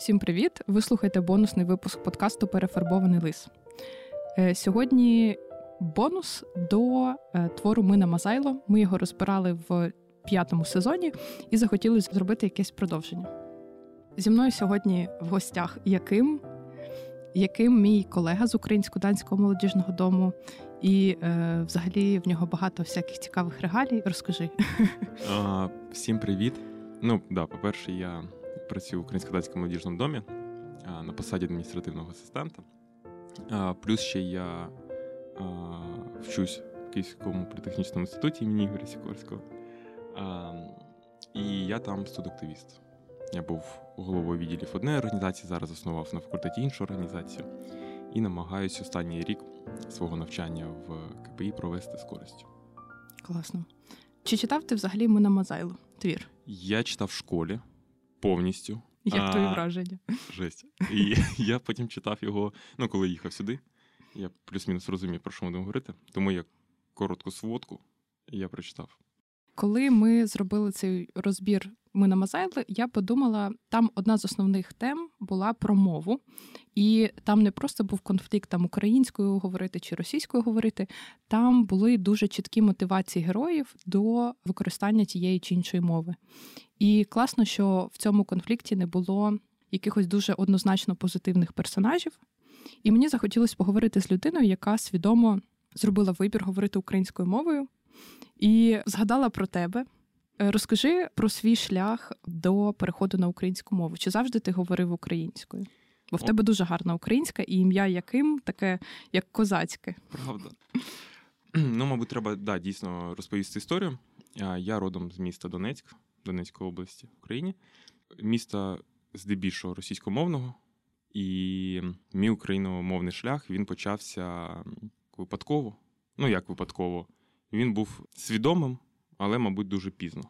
Всім привіт! Ви слухаєте бонусний випуск подкасту Перефарбований лис. Е, сьогодні бонус до е, твору Мина Мазайло. Ми його розбирали в п'ятому сезоні і захотіли зробити якесь продовження. Зі мною сьогодні в гостях Яким, Яким мій колега з Українсько-данського молодіжного дому, і е, взагалі в нього багато всяких цікавих регалій. Розкажи. А, Всім привіт. Ну, да, по-перше, я працюю в Українсько-датському молодіжному домі на посаді адміністративного асистента. Плюс ще я вчусь в Київському політехнічному інституті імені Ігоря Сікорського. І я там студактивіст. Я був головою відділів однієї організації, зараз заснував на факультеті іншу організацію і намагаюся останній рік свого навчання в КПІ провести з користю. Класно. Чи читав ти взагалі Мина Мазайло? Твір? Я читав в школі повністю. Як твої враження? Жесть. І я потім читав його, ну, коли їхав сюди. Я плюс-мінус розумів, про що ми будемо говорити. Тому я коротку сводку я прочитав. Коли ми зробили цей розбір ми на Мазайли, я подумала, там одна з основних тем була про мову, і там не просто був конфлікт там українською говорити чи російською говорити. Там були дуже чіткі мотивації героїв до використання тієї чи іншої мови. І класно, що в цьому конфлікті не було якихось дуже однозначно позитивних персонажів. І мені захотілося поговорити з людиною, яка свідомо зробила вибір говорити українською мовою, і згадала про тебе. Розкажи про свій шлях до переходу на українську мову. Чи завжди ти говорив українською? Бо в тебе дуже гарна українська і ім'я яким таке, як козацьке. Правда. Ну, мабуть, треба да, дійсно розповісти історію. Я родом з міста Донецьк, Донецької області в Україні. Міста здебільшого російськомовного, і мій україномовний шлях він почався випадково. Ну, як випадково, він був свідомим але, мабуть, дуже пізно.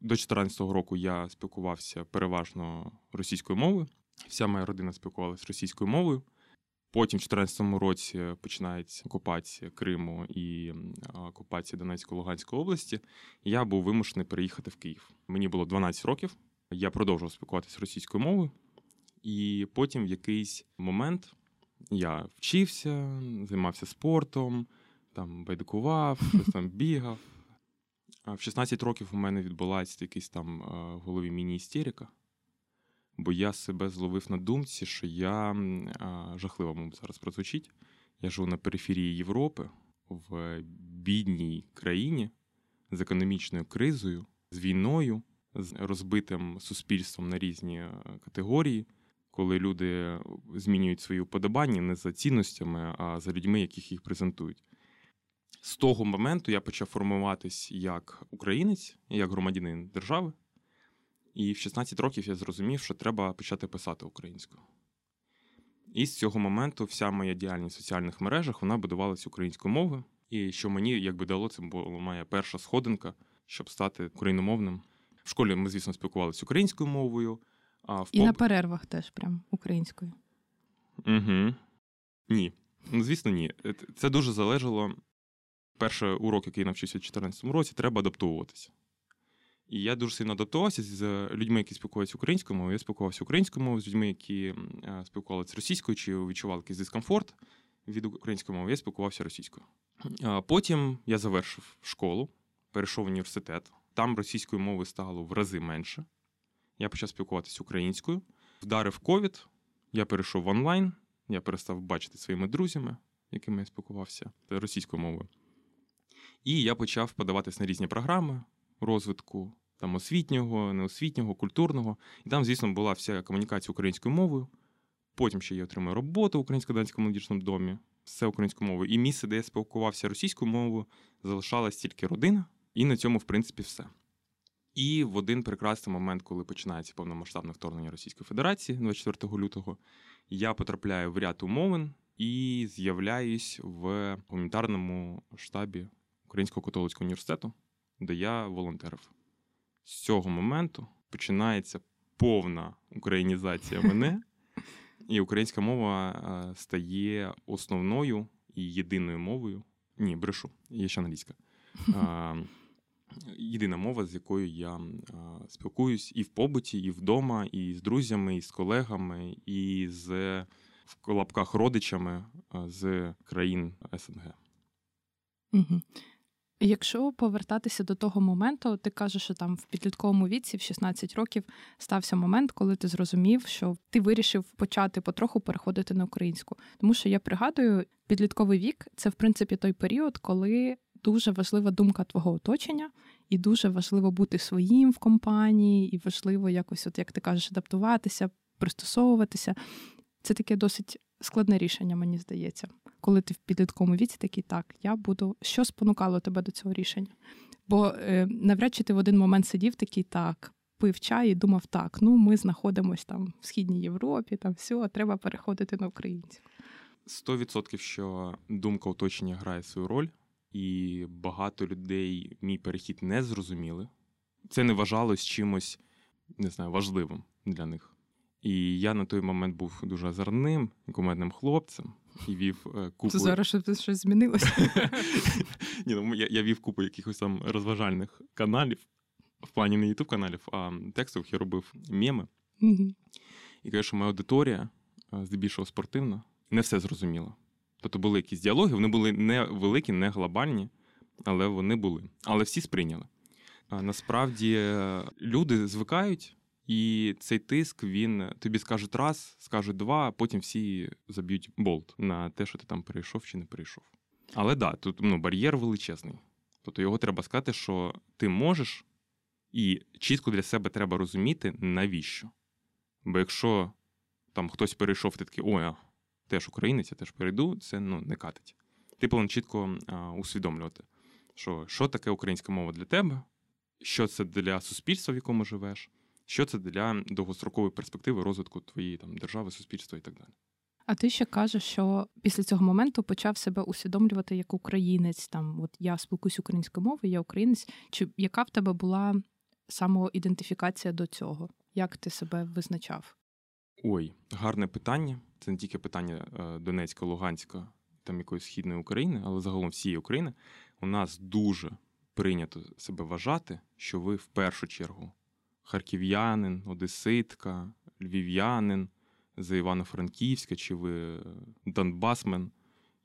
До 2014 року я спілкувався переважно російською мовою. Вся моя родина спілкувалася російською мовою. Потім, в 2014 році, починається окупація Криму і окупація Донецької Луганської області. Я був вимушений переїхати в Київ. Мені було 12 років. Я продовжував спілкуватися російською мовою, і потім в якийсь момент я вчився, займався спортом, там байдикував, щось там бігав. В 16 років у мене відбулася якийсь там в голові міні-істерика, бо я себе зловив на думці, що я жахливо мабуть, зараз прозвучить. Я живу на периферії Європи в бідній країні з економічною кризою, з війною, з розбитим суспільством на різні категорії, коли люди змінюють свої уподобання не за цінностями, а за людьми, яких їх презентують. З того моменту я почав формуватись як українець, як громадянин держави. І в 16 років я зрозумів, що треба почати писати українською. І з цього моменту вся моя діяльність в соціальних мережах вона будувалася українською мовою. І що мені якби дало, це була моя перша сходинка, щоб стати україномовним. В школі ми, звісно, спілкувалися українською мовою. А в І поб... на перервах теж прям українською. Угу. Ні. Ну, звісно, ні. Це дуже залежало перший урок, який я навчився в 2014 році, треба адаптовуватися. І я дуже сильно адаптувався з людьми, які спілкуються українською мовою. Я спілкувався українською мовою з людьми, які спілкувалися російською чи відчували якийсь дискомфорт від української мови. Я спілкувався російською. Потім я завершив школу, перейшов в університет. Там російської мови стало в рази менше. Я почав спілкуватися українською. Вдарив ковід, я перейшов в онлайн, я перестав бачити своїми друзями, якими я спілкувався російською мовою. І я почав подаватись на різні програми розвитку там освітнього, неосвітнього, культурного. І там, звісно, була вся комунікація українською мовою. Потім ще я отримав роботу в Українсько-Данському молодіжному домі, все українською мовою. І місце, де я спілкувався російською мовою, залишалась тільки родина, і на цьому, в принципі, все. І в один прекрасний момент, коли починається повномасштабне вторгнення Російської Федерації 24 лютого, я потрапляю в ряд умовин і з'являюсь в гуманітарному штабі Українського католицького університету, де я волонтерив. З цього моменту починається повна українізація мене, і українська мова е, стає основною і єдиною мовою. Ні, брешу, є ще англійська. єдина мова, з якою я спілкуюсь і в побуті, і вдома, і з друзями, і з колегами, і з в лапках родичами з країн СНГ. Угу. Якщо повертатися до того моменту, ти кажеш, що там в підлітковому віці, в 16 років, стався момент, коли ти зрозумів, що ти вирішив почати потроху переходити на українську. Тому що я пригадую, підлітковий вік це в принципі той період, коли дуже важлива думка твого оточення, і дуже важливо бути своїм в компанії, і важливо якось, от як ти кажеш, адаптуватися, пристосовуватися. Це таке досить складне рішення, мені здається, коли ти в підлітковому віці такий, так, я буду. Що спонукало тебе до цього рішення? Бо е, навряд чи ти в один момент сидів такий, так, пив чай і думав, так, ну ми знаходимося там в Східній Європі, там все, треба переходити на українську. Сто відсотків, що думка оточення грає свою роль, і багато людей мій перехід не зрозуміли. Це не вважалось чимось, не знаю, важливим для них. І я на той момент був дуже озорним, кумедним хлопцем і вів е, купу. Зараз щось змінилося. Ні, ну, Я я вів купу якихось там розважальних каналів, в плані не ютуб каналів, а текстових я робив меми. І кажу, що моя аудиторія, е, здебільшого спортивна, не все зрозуміла. Тобто були якісь діалоги, вони були не великі, не глобальні, але вони були. Але всі сприйняли. Насправді е, люди звикають. І цей тиск він тобі скажуть раз, скажуть два, а потім всі заб'ють болт на те, що ти там перейшов чи не перейшов. Але да, тут ну, бар'єр величезний. Тобто його треба сказати, що ти можеш, і чітко для себе треба розуміти, навіщо. Бо якщо там хтось перейшов, ти такий, ой, а теж українець, я теж перейду, це ну, не катить. Ти повинен чітко а, усвідомлювати, що що таке українська мова для тебе, що це для суспільства, в якому живеш що це для довгострокової перспективи розвитку твоєї там держави, суспільства і так далі. А ти ще кажеш, що після цього моменту почав себе усвідомлювати як українець. Там от я спілкуюсь українською мовою, я українець. Чи яка в тебе була самоідентифікація до цього? Як ти себе визначав? Ой, гарне питання. Це не тільки питання е, Донецька, Луганська, там якоїсь східної України, але загалом всієї України. У нас дуже прийнято себе вважати, що ви в першу чергу харків'янин, одеситка, львів'янин з Івано-Франківська, чи ви Донбасмен,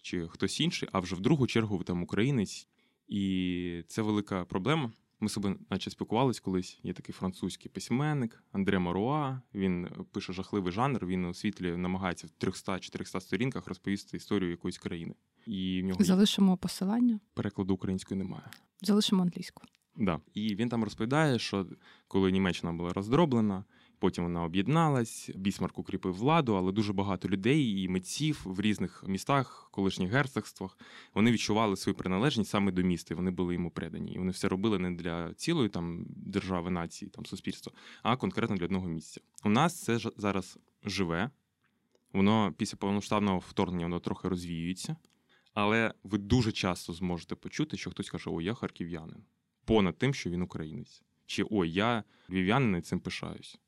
чи хтось інший, а вже в другу чергу ви там українець. І це велика проблема. Ми себе, наче спілкувалися колись. Є такий французький письменник Андре Моруа. Він пише жахливий жанр. Він освітлює, намагається в 300-400 сторінках розповісти історію якоїсь країни. І в нього залишимо посилання. Перекладу української немає. Залишимо англійську. Да. І він там розповідає, що коли Німеччина була роздроблена, потім вона об'єдналась, Бісмарк укріпив владу, але дуже багато людей і митців в різних містах, колишніх герцогствах, вони відчували свою приналежність саме до міста. і Вони були йому предані. І вони все робили не для цілої там держави, нації, там суспільства, а конкретно для одного місця. У нас це ж зараз живе, воно після повноштабного вторгнення воно трохи розвіюється. Але ви дуже часто зможете почути, що хтось каже, о, я харків'янин понад тим, що він українець. Чи ой, я львів'янин і цим пишаюсь.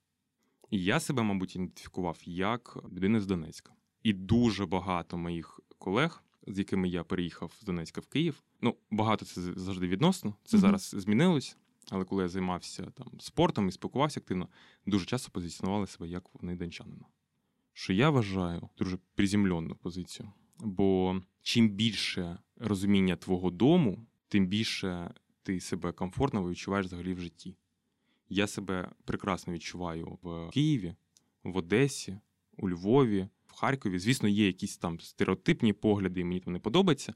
І я себе, мабуть, ідентифікував як людина з Донецька. І дуже багато моїх колег, з якими я переїхав з Донецька в Київ. Ну, багато це завжди відносно. Це mm-hmm. зараз змінилось. Але коли я займався там спортом і спілкувався активно, дуже часто позиціонували себе як вони дончанина. Що я вважаю дуже приземлену позицію. Бо чим більше розуміння твого дому, тим більше ти себе комфортно відчуваєш взагалі в житті. Я себе прекрасно відчуваю в Києві, в Одесі, у Львові, в Харкові. Звісно, є якісь там стереотипні погляди, і мені там не подобається.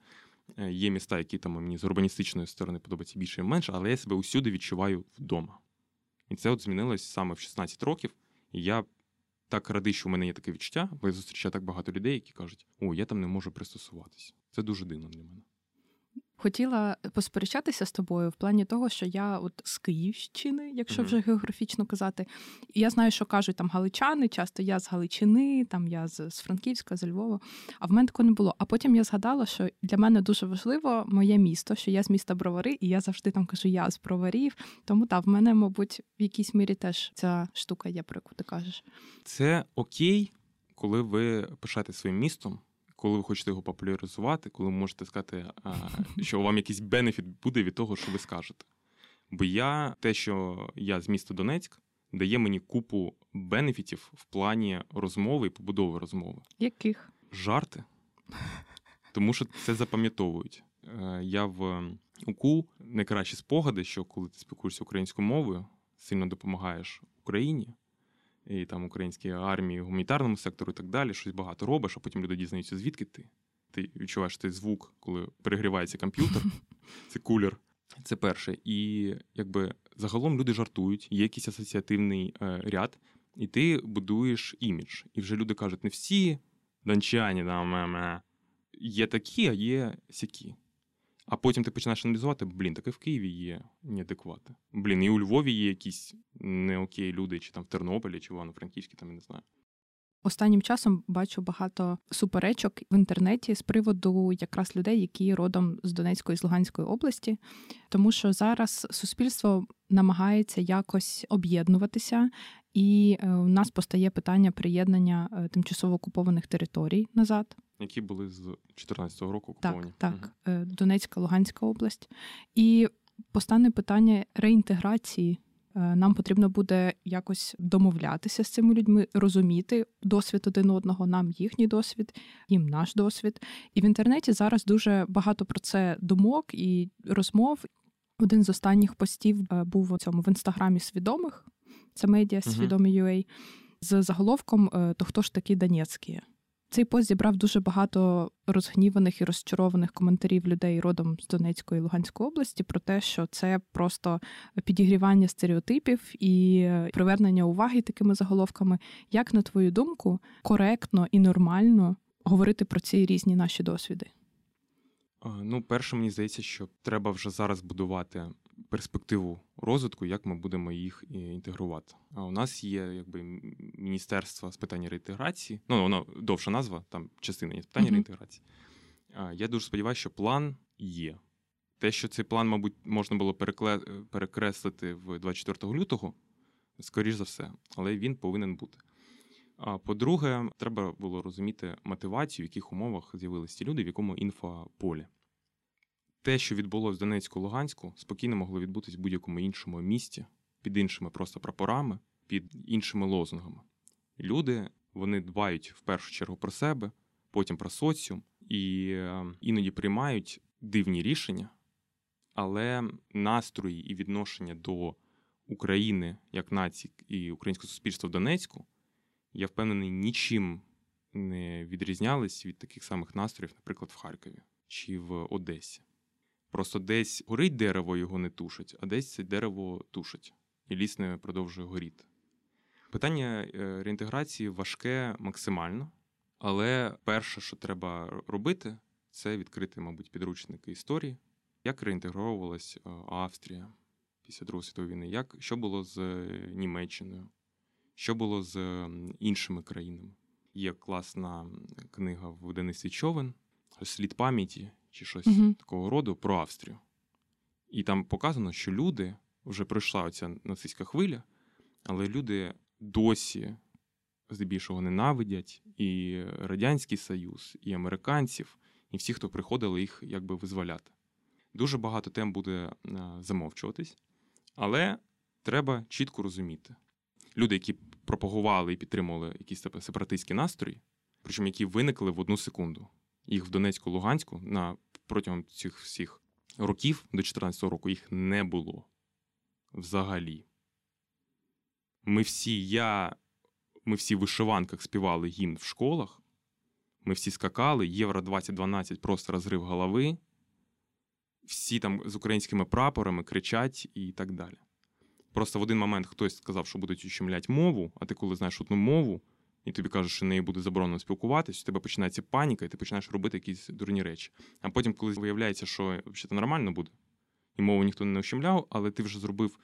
Е, є міста, які там мені з урбаністичної сторони подобаються більше і менше, але я себе усюди відчуваю вдома. І це от змінилось саме в 16 років. І я так радий, що в мене є таке відчуття, бо я зустрічаю так багато людей, які кажуть, о, я там не можу пристосуватися. Це дуже дивно для мене. Хотіла посперечатися з тобою в плані того, що я от з Київщини, якщо вже географічно казати, і я знаю, що кажуть там галичани, часто я з Галичини, там я з, з Франківська, з Львова. А в мене такого не було. А потім я згадала, що для мене дуже важливо моє місто, що я з міста Бровари, і я завжди там кажу, я з броварів. Тому так, в мене, мабуть, в якійсь мірі теж ця штука є, про яку ти кажеш. Це окей, коли ви пишаєте своїм містом коли ви хочете його популяризувати, коли ви можете сказати, що вам якийсь бенефіт буде від того, що ви скажете. Бо я те, що я з міста Донецьк, дає мені купу бенефітів в плані розмови і побудови розмови. Яких? Жарти. Тому що це запам'ятовують. Е, я в УКУ найкращі спогади, що коли ти спілкуєшся українською мовою, сильно допомагаєш Україні і там українській армії, гуманітарному сектору і так далі, щось багато робиш, а потім люди дізнаються, звідки ти. Ти відчуваєш цей звук, коли перегрівається комп'ютер, це кулер. Це перше. І якби загалом люди жартують, є якийсь асоціативний е, ряд, і ти будуєш імідж. І вже люди кажуть, не всі дончані, там, є такі, а є сякі. А потім ти починаєш аналізувати, блін, так і в Києві є неадеквати. Блін, і у Львові є якісь не окей люди, чи там в Тернополі, чи в Івано-Франківській, там я не знаю. Останнім часом бачу багато суперечок в інтернеті з приводу якраз людей, які родом з Донецької з Луганської області, тому що зараз суспільство намагається якось об'єднуватися, і е, у нас постає питання приєднання е, тимчасово окупованих територій назад. Які були з 2014 року окуповані. Так, так. Угу. Донецька, Луганська область. І постане питання реінтеграції Е, нам потрібно буде якось домовлятися з цими людьми, розуміти досвід один одного, нам їхній досвід, їм наш досвід. І в інтернеті зараз дуже багато про це думок і розмов. Один з останніх постів е, був у цьому в інстаграмі свідомих. Це медіа свідомі UA, з заголовком е, То хто ж такі Донецькі? Цей пост зібрав дуже багато розгніваних і розчарованих коментарів людей родом з Донецької і Луганської області про те, що це просто підігрівання стереотипів і привернення уваги такими заголовками. Як на твою думку, коректно і нормально говорити про ці різні наші досвіди? Ну, перше, мені здається, що треба вже зараз будувати перспективу розвитку, як ми будемо їх інтегрувати. А у нас є якби міністерство з питань реінтеграції. Ну воно довша назва, там частина є з питання uh-huh. реінтеграції. Я дуже сподіваюся, що план є. Те, що цей план, мабуть, можна було перекреслити в 24 лютого, скоріш за все, але він повинен бути. А по-друге, треба було розуміти мотивацію, в яких умовах з'явилися ті люди, в якому інфополі те, що відбулося в Донецьку Луганську, спокійно могло відбутись в будь-якому іншому місті, під іншими просто прапорами, під іншими лозунгами. Люди вони дбають в першу чергу про себе, потім про соціум і е, іноді приймають дивні рішення, але настрої і відношення до України як нації і українського суспільства в Донецьку, я впевнений, нічим не відрізнялись від таких самих настроїв, наприклад, в Харкові чи в Одесі. Просто десь горить дерево, його не тушить, а десь це дерево тушить, і ліс не продовжує горіти. Питання е, реінтеграції важке максимально, але перше, що треба робити, це відкрити, мабуть, підручники історії, як реінтегровувалась е, Австрія після Другої світової війни, як, що було з Німеччиною, що було з іншими країнами. Є класна книга в видавництві Човен Слід пам'яті чи щось uh такого роду про Австрію. І там показано, що люди вже пройшла оця нацистська хвиля, але люди досі здебільшого ненавидять і Радянський Союз, і американців, і всі, хто приходили їх якби визволяти. Дуже багато тем буде е, замовчуватись, але треба чітко розуміти. Люди, які пропагували і підтримували якісь сепаратистські настрої, причому які виникли в одну секунду їх в Донецьку, Луганську на протягом цих всіх років до 2014 року їх не було взагалі. Ми всі, я, ми всі в вишиванках співали гімн в школах. Ми всі скакали, Євро 2012 просто розрив голови. Всі там з українськими прапорами кричать і так далі. Просто в один момент хтось сказав, що будуть ущемляти мову, а ти коли знаєш одну мову, і тобі кажуть, що нею буде заборонено спілкуватись, у тебе починається паніка, і ти починаєш робити якісь дурні речі. А потім, коли виявляється, що взагалі нормально буде, і мову ніхто не ущемляв, але ти вже зробив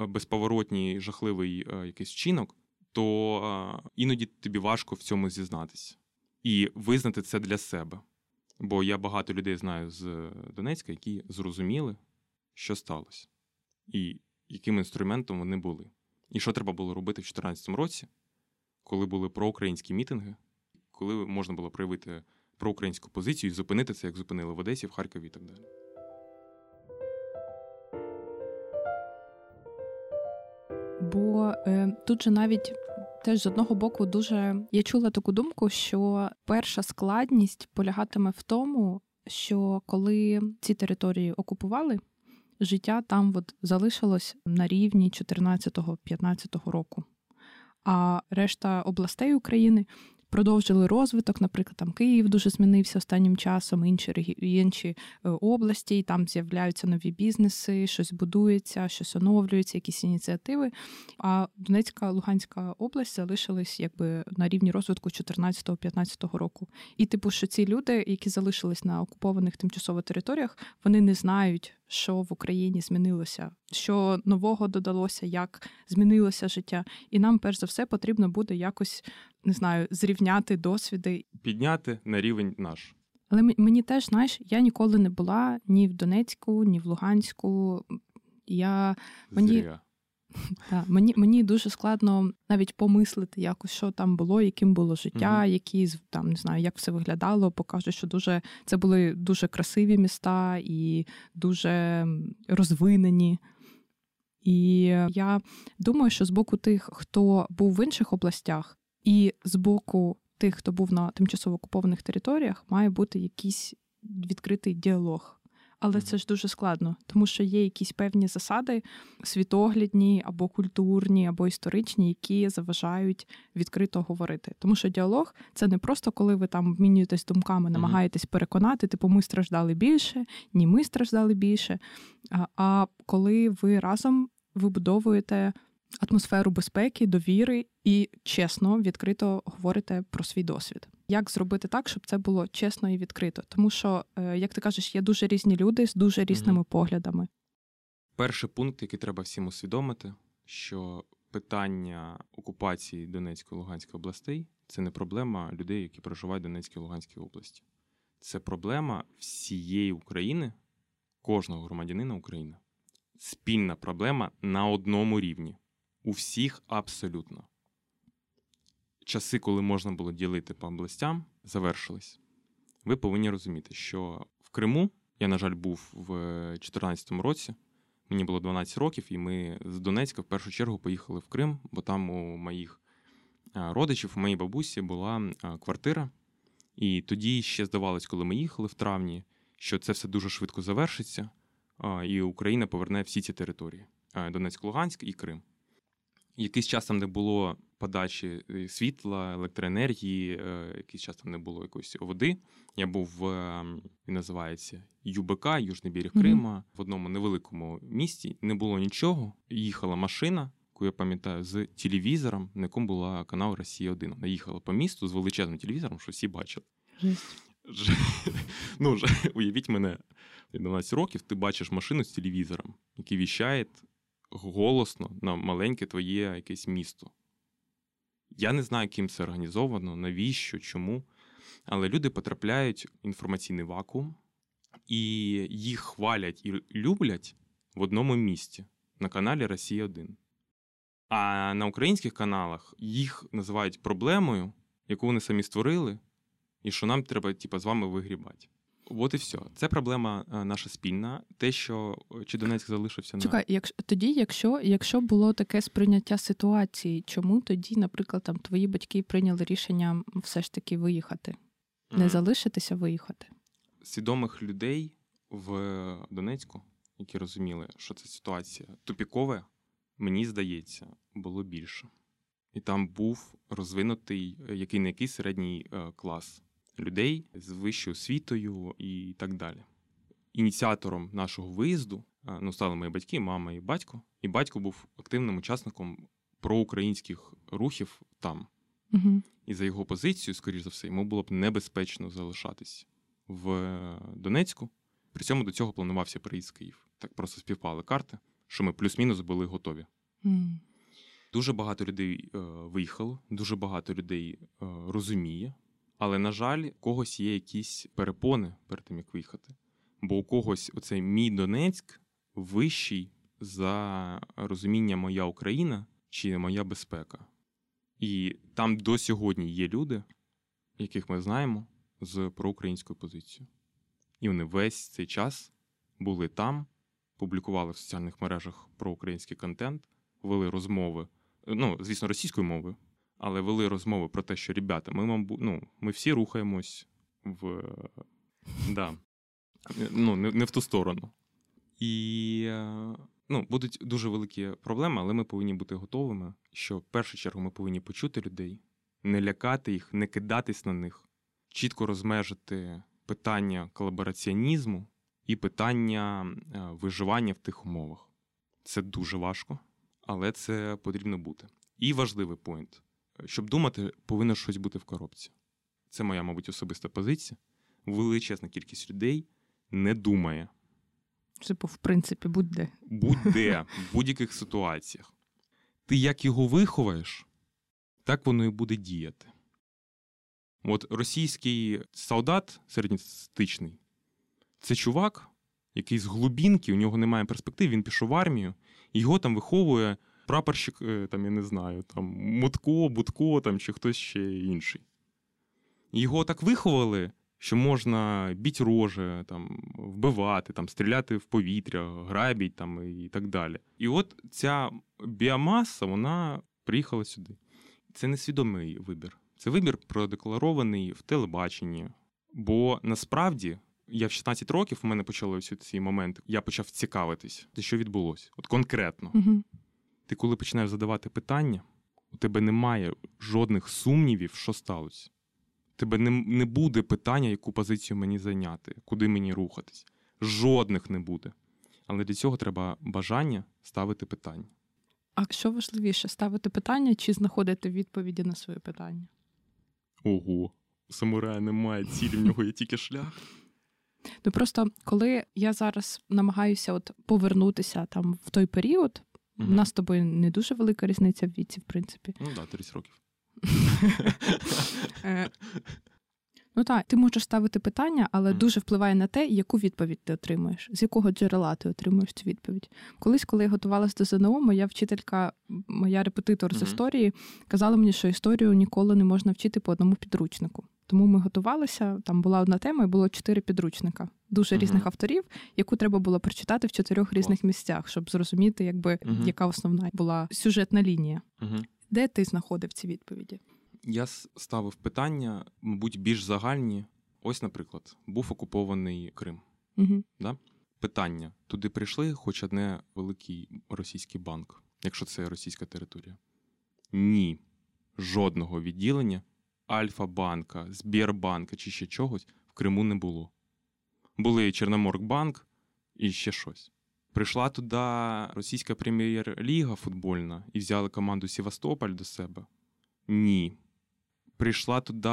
е, безповоротній жахливий е, якийсь вчинок, то е, іноді тобі важко в цьому зізнатися і визнати це для себе. Бо я багато людей знаю з Донецька, які зрозуміли, що сталося, і яким інструментом вони були. І що треба було робити в 2014 році коли були проукраїнські мітинги, коли можна було проявити проукраїнську позицію і зупинити це, як зупинили в Одесі, в Харкові і так далі. Бо е, тут же навіть теж з одного боку дуже я чула таку думку, що перша складність полягатиме в тому, що коли ці території окупували, життя там от залишилось на рівні 14-15 року. А решта областей України продовжили розвиток. Наприклад, там Київ дуже змінився останнім часом, інші інші е, області, і там з'являються нові бізнеси, щось будується, щось оновлюється, якісь ініціативи. А Донецька, Луганська область залишились якби на рівні розвитку 14-15 року. І типу, що ці люди, які залишились на окупованих тимчасово територіях, вони не знають, що в Україні змінилося, що нового додалося, як змінилося життя. І нам, перш за все, потрібно буде якось не знаю, зрівняти досвіди. Підняти на рівень наш. Але мені теж, знаєш, я ніколи не була ні в Донецьку, ні в Луганську. Я мені та, мені мені дуже складно навіть помислити, якось що там було, яким було життя, mm які там не знаю, як все виглядало. Покажу, що дуже це були дуже красиві міста і дуже розвинені. І я думаю, що з боку тих, хто був в інших областях, і з боку тих, хто був на тимчасово окупованих територіях, має бути якийсь відкритий діалог. Але це ж дуже складно, тому що є якісь певні засади світоглядні або культурні, або історичні, які заважають відкрито говорити. Тому що діалог це не просто коли ви там обмінюєтесь думками, намагаєтесь переконати, типу ми страждали більше, ні, ми страждали більше. А коли ви разом вибудовуєте атмосферу безпеки, довіри і чесно, відкрито говорите про свій досвід. Як зробити так, щоб це було чесно і відкрито? Тому що, е, як ти кажеш, є дуже різні люди з дуже різними mm поглядами. Перший пункт, який треба всім усвідомити, що питання окупації Донецької Луганської областей це не проблема людей, які проживають в Донецькій Луганській області. Це проблема всієї України, кожного громадянина України. Спільна проблема на одному рівні у всіх абсолютно. Часи, коли можна було ділити по областям, завершились. Ви повинні розуміти, що в Криму я, на жаль, був в 2014 році. Мені було 12 років, і ми з Донецька в першу чергу поїхали в Крим, бо там у моїх родичів, у моїй бабусі була квартира. І тоді ще здавалось, коли ми їхали в травні, що це все дуже швидко завершиться, і Україна поверне всі ці території: Донецьк, Луганськ і Крим. Якийсь час там не було подачі е, світла, електроенергії, е, якийсь час там не було якоїсь води. Я був в ем, він називається ЮБК, Южний берег Крима, mm-hmm. в одному невеликому місті. Не було нічого. Їхала машина, яку я пам'ятаю, з телевізором, на якому була канал Росія 1 Вона їхала по місту з величезним телевізором, що всі бачили. Ну, Уявіть мене, 12 років, ти бачиш машину з телевізором, який віщає голосно на маленьке твоє якесь місто. Я не знаю, ким це організовано, навіщо, чому. Але люди потрапляють в інформаційний вакуум, і їх хвалять і люблять в одному місці на каналі Росія 1. А на українських каналах їх називають проблемою, яку вони самі створили, і що нам треба типу, з вами вигрібати. От і все. Це проблема е, наша спільна. Те, що е, чи Донецьк залишився на Чекай, якщо тоді, якщо якщо було таке сприйняття ситуації, чому тоді, наприклад, там твої батьки прийняли рішення все ж таки виїхати, не mm. залишитися, виїхати? Свідомих людей в Донецьку, які розуміли, що ця ситуація тупікова, мені здається, було більше. І там був розвинутий е, який не який середній клас людей з вищою освітою і так далі. Ініціатором нашого виїзду ну, стали мої батьки, мама і батько. І батько був активним учасником проукраїнських рухів там. Угу. І за його позицію, скоріш за все, йому було б небезпечно залишатись в Донецьку. При цьому до цього планувався приїзд в Київ. Так просто співпали карти, що ми плюс-мінус були готові. Mm. Дуже багато людей е, виїхало, дуже багато людей е, розуміє але, на жаль, у когось є якісь перепони перед тим, як виїхати. Бо у когось оцей мій Донецьк вищий за розуміння моя Україна чи моя безпека. І там до сьогодні є люди, яких ми знаємо, з проукраїнською позицією. І вони весь цей час були там, публікували в соціальних мережах проукраїнський контент, вели розмови, ну, звісно, російською мовою, але вели розмови про те, що ребята, ми мабуть, ну, ми всі рухаємось в да, ну, не, не в ту сторону. І е, ну, будуть дуже великі проблеми, але ми повинні бути готовими, що в першу чергу ми повинні почути людей, не лякати їх, не кидатись на них, чітко розмежити питання колабораціонізму і питання е, виживання в тих умовах. Це дуже важко, але це потрібно бути. І важливий поінт: щоб думати, повинно щось бути в коробці. Це моя, мабуть, особиста позиція. Величезна кількість людей не думає. Типу, в принципі, будь-де. Будь-де, в будь-яких ситуаціях. Ти як його виховаєш, так воно і буде діяти. От російський солдат середньостатичний це чувак, який з глубінки, у нього немає перспектив, він пішов в армію, його там виховує прапорщик, е, там, я не знаю, там, Мутко, Будко там, чи хтось ще інший. Його так виховали, що можна біть рожи, там, вбивати, там, стріляти в повітря, грабіть там, і так далі. І от ця біомаса, вона приїхала сюди. Це несвідомий вибір. Це вибір продекларований в телебаченні. Бо насправді я в 16 років у мене почалися ці моменти. Я почав цікавитись, що відбулося. От конкретно. Угу. Ти коли починаєш задавати питання, у тебе немає жодних сумнівів, що сталося. У тебе не, не буде питання, яку позицію мені зайняти, куди мені рухатись. Жодних не буде. Але для цього треба бажання ставити питання. А що важливіше, ставити питання чи знаходити відповіді на своє питання? Ого, у самурая немає цілі, в нього є тільки шлях. Ну просто коли я зараз намагаюся от повернутися там в той період, у нас з тобою не дуже велика різниця в віці, в принципі. Ну так, да, 30 років. Е, Ну так, ти можеш ставити питання, але Мгм. дуже впливає на те, яку відповідь ти отримуєш, з якого джерела ти отримуєш цю відповідь. Колись, коли я готувалася до ЗНО, моя вчителька, моя репетитор з історії, казала мені, що історію ніколи не можна вчити по одному підручнику. Тому ми готувалися. Там була одна тема, і було чотири підручника, дуже Мгм. різних авторів, яку треба було прочитати в чотирьох різних місцях, щоб зрозуміти, якби Мгм. яка основна була сюжетна лінія. Угу. Де ти знаходив ці відповіді? Я ставив питання, мабуть, більш загальні. Ось, наприклад, був окупований Крим. Угу. Питання: туди прийшли хоч одне великий російський банк, якщо це російська територія? Ні. Жодного відділення Альфа-банка, Збірбанка чи ще чогось в Криму не було. Були Чорноморкбанк і ще щось. Прийшла туди російська прем'єр-ліга футбольна і взяли команду Севастополь до себе. Ні. Прийшла туди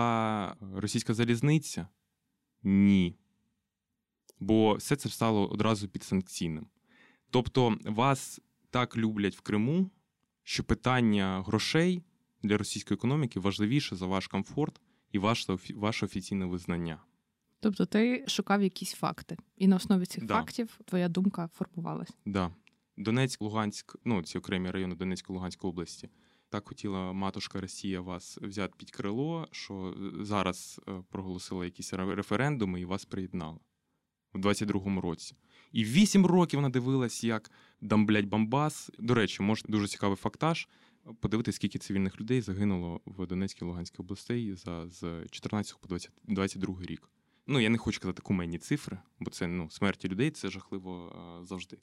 російська залізниця? Ні. Бо все це стало одразу підсанкційним. Тобто вас так люблять в Криму, що питання грошей для російської економіки важливіше за ваш комфорт і ваше, ваше офіційне визнання. Тобто ти шукав якісь факти, і на основі цих Да. фактів твоя думка формувалась. Да. Донецьк, Луганськ, ну ці окремі райони Донецької Луганської області. Так хотіла матушка Росія вас взяти під крило, що зараз е, проголосила якісь референдуми і вас приєднала в 22-му році. І вісім років вона дивилась, як дамблять Бамбас. До речі, може дуже цікавий фактаж. Подивитися, скільки цивільних людей загинуло в Донецькій і Луганській областей за з 14 по 20, 22 рік. Ну, я не хочу казати куменні цифри, бо це ну, смерті людей це жахливо е, завжди.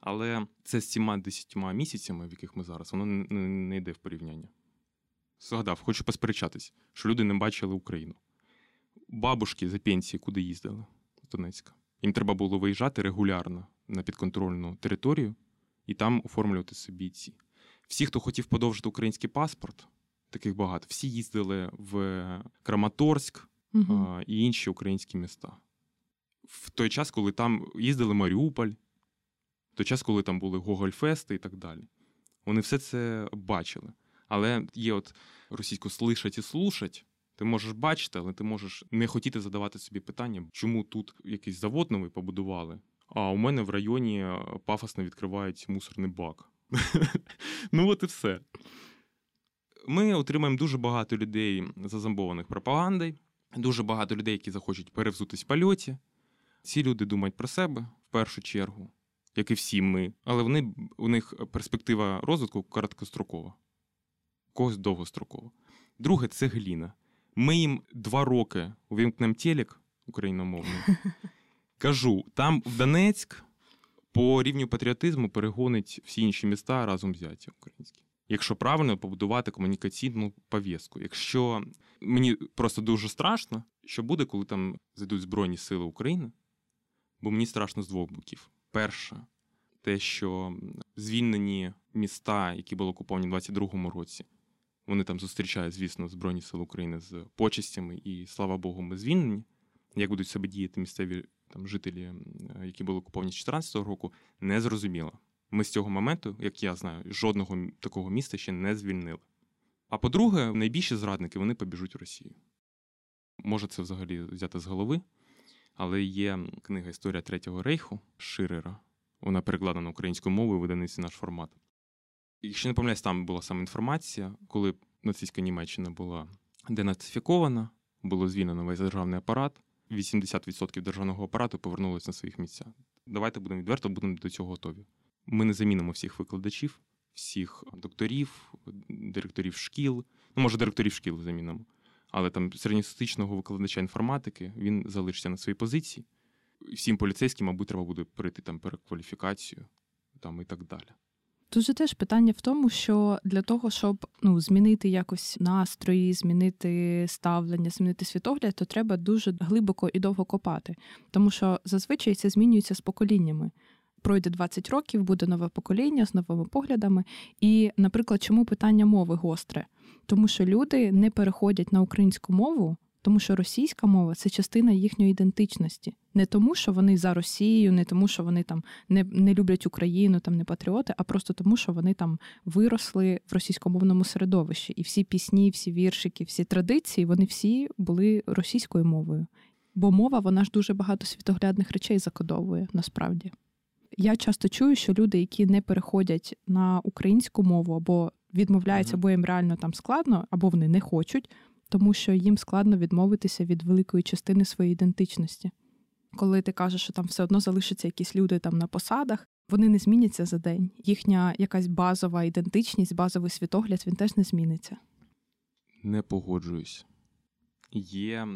Але це з цими 10 місяцями, в яких ми зараз, воно не, не йде в порівняння. Згадав, хочу посперечатись, що люди не бачили Україну. Бабушки за пенсії куди їздили? З Донецька. Їм треба було виїжджати регулярно на підконтрольну територію і там оформлювати собі ці. Всі, хто хотів подовжити український паспорт, таких багато, всі їздили в Краматорськ Угу. а, і інші українські міста. В той час, коли там їздили Маріуполь, в той час, коли там були Гогольфести і так далі. Вони все це бачили. Але є от російську слишать і слушать. Ти можеш бачити, але ти можеш не хотіти задавати собі питання, чому тут якийсь завод новий побудували, а у мене в районі пафосно відкривають мусорний бак. Ну, от і все. Ми отримаємо дуже багато людей зазомбованих пропагандою, дуже багато людей, які захочуть перевзутись в польоті. Ці люди думають про себе в першу чергу. як і всі ми, але вони, у них перспектива розвитку короткострокова, когось довгострокова. Друге це гліна. Ми їм два роки увімкнемо телек україномовний. Кажу, там в Донецьк по рівню патріотизму перегонить всі інші міста разом взяті українські. Якщо правильно побудувати комунікаційну пов'язку. Якщо мені просто дуже страшно, що буде, коли там зайдуть Збройні Сили України, бо мені страшно з двох боків. Перше, те, що звільнені міста, які були окуповані у 22-му році, вони там зустрічають, звісно, Збройні Сили України з почестями, і слава Богу, ми звільнені. Як будуть себе діяти місцеві там жителі, які були окуповані з 2014 року, не зрозуміло. Ми з цього моменту, як я знаю, жодного такого міста ще не звільнили. А по-друге, найбільші зрадники вони побіжуть в Росію. Може це взагалі взяти з голови, але є книга Історія Третього рейху Ширера. Вона перекладена українською мовою, виданиця наш формат. Якщо не помиляюсь, там була саме інформація, коли нацистська Німеччина була денацифікована, було звільнено весь державний апарат, 80% державного апарату повернулося на своїх місця. Давайте будемо відверто, будемо до цього готові. Ми не замінимо всіх викладачів, всіх докторів, директорів шкіл. Ну, може, директорів шкіл замінимо. Але там середньостатичного викладача інформатики він залишиться на своїй позиції. Всім поліцейським, мабуть, треба буде пройти там перекваліфікацію там і так далі. Тут же теж питання в тому, що для того, щоб ну змінити якось настрої, змінити ставлення, змінити світогляд, то треба дуже глибоко і довго копати, тому що зазвичай це змінюється з поколіннями. Пройде 20 років, буде нове покоління з новими поглядами. І, наприклад, чому питання мови гостре? Тому що люди не переходять на українську мову тому що російська мова це частина їхньої ідентичності. Не тому, що вони за Росію, не тому, що вони там не не люблять Україну, там не патріоти, а просто тому, що вони там виросли в російськомовному середовищі. І всі пісні, всі віршики, всі традиції, вони всі були російською мовою. Бо мова, вона ж дуже багато світоглядних речей закодовує насправді. Я часто чую, що люди, які не переходять на українську мову або відмовляються, або їм реально там складно, або вони не хочуть, тому що їм складно відмовитися від великої частини своєї ідентичності. Коли ти кажеш, що там все одно залишаться якісь люди там на посадах, вони не зміняться за день. Їхня якась базова ідентичність, базовий світогляд він теж не зміниться. Не погоджуюсь. Є е,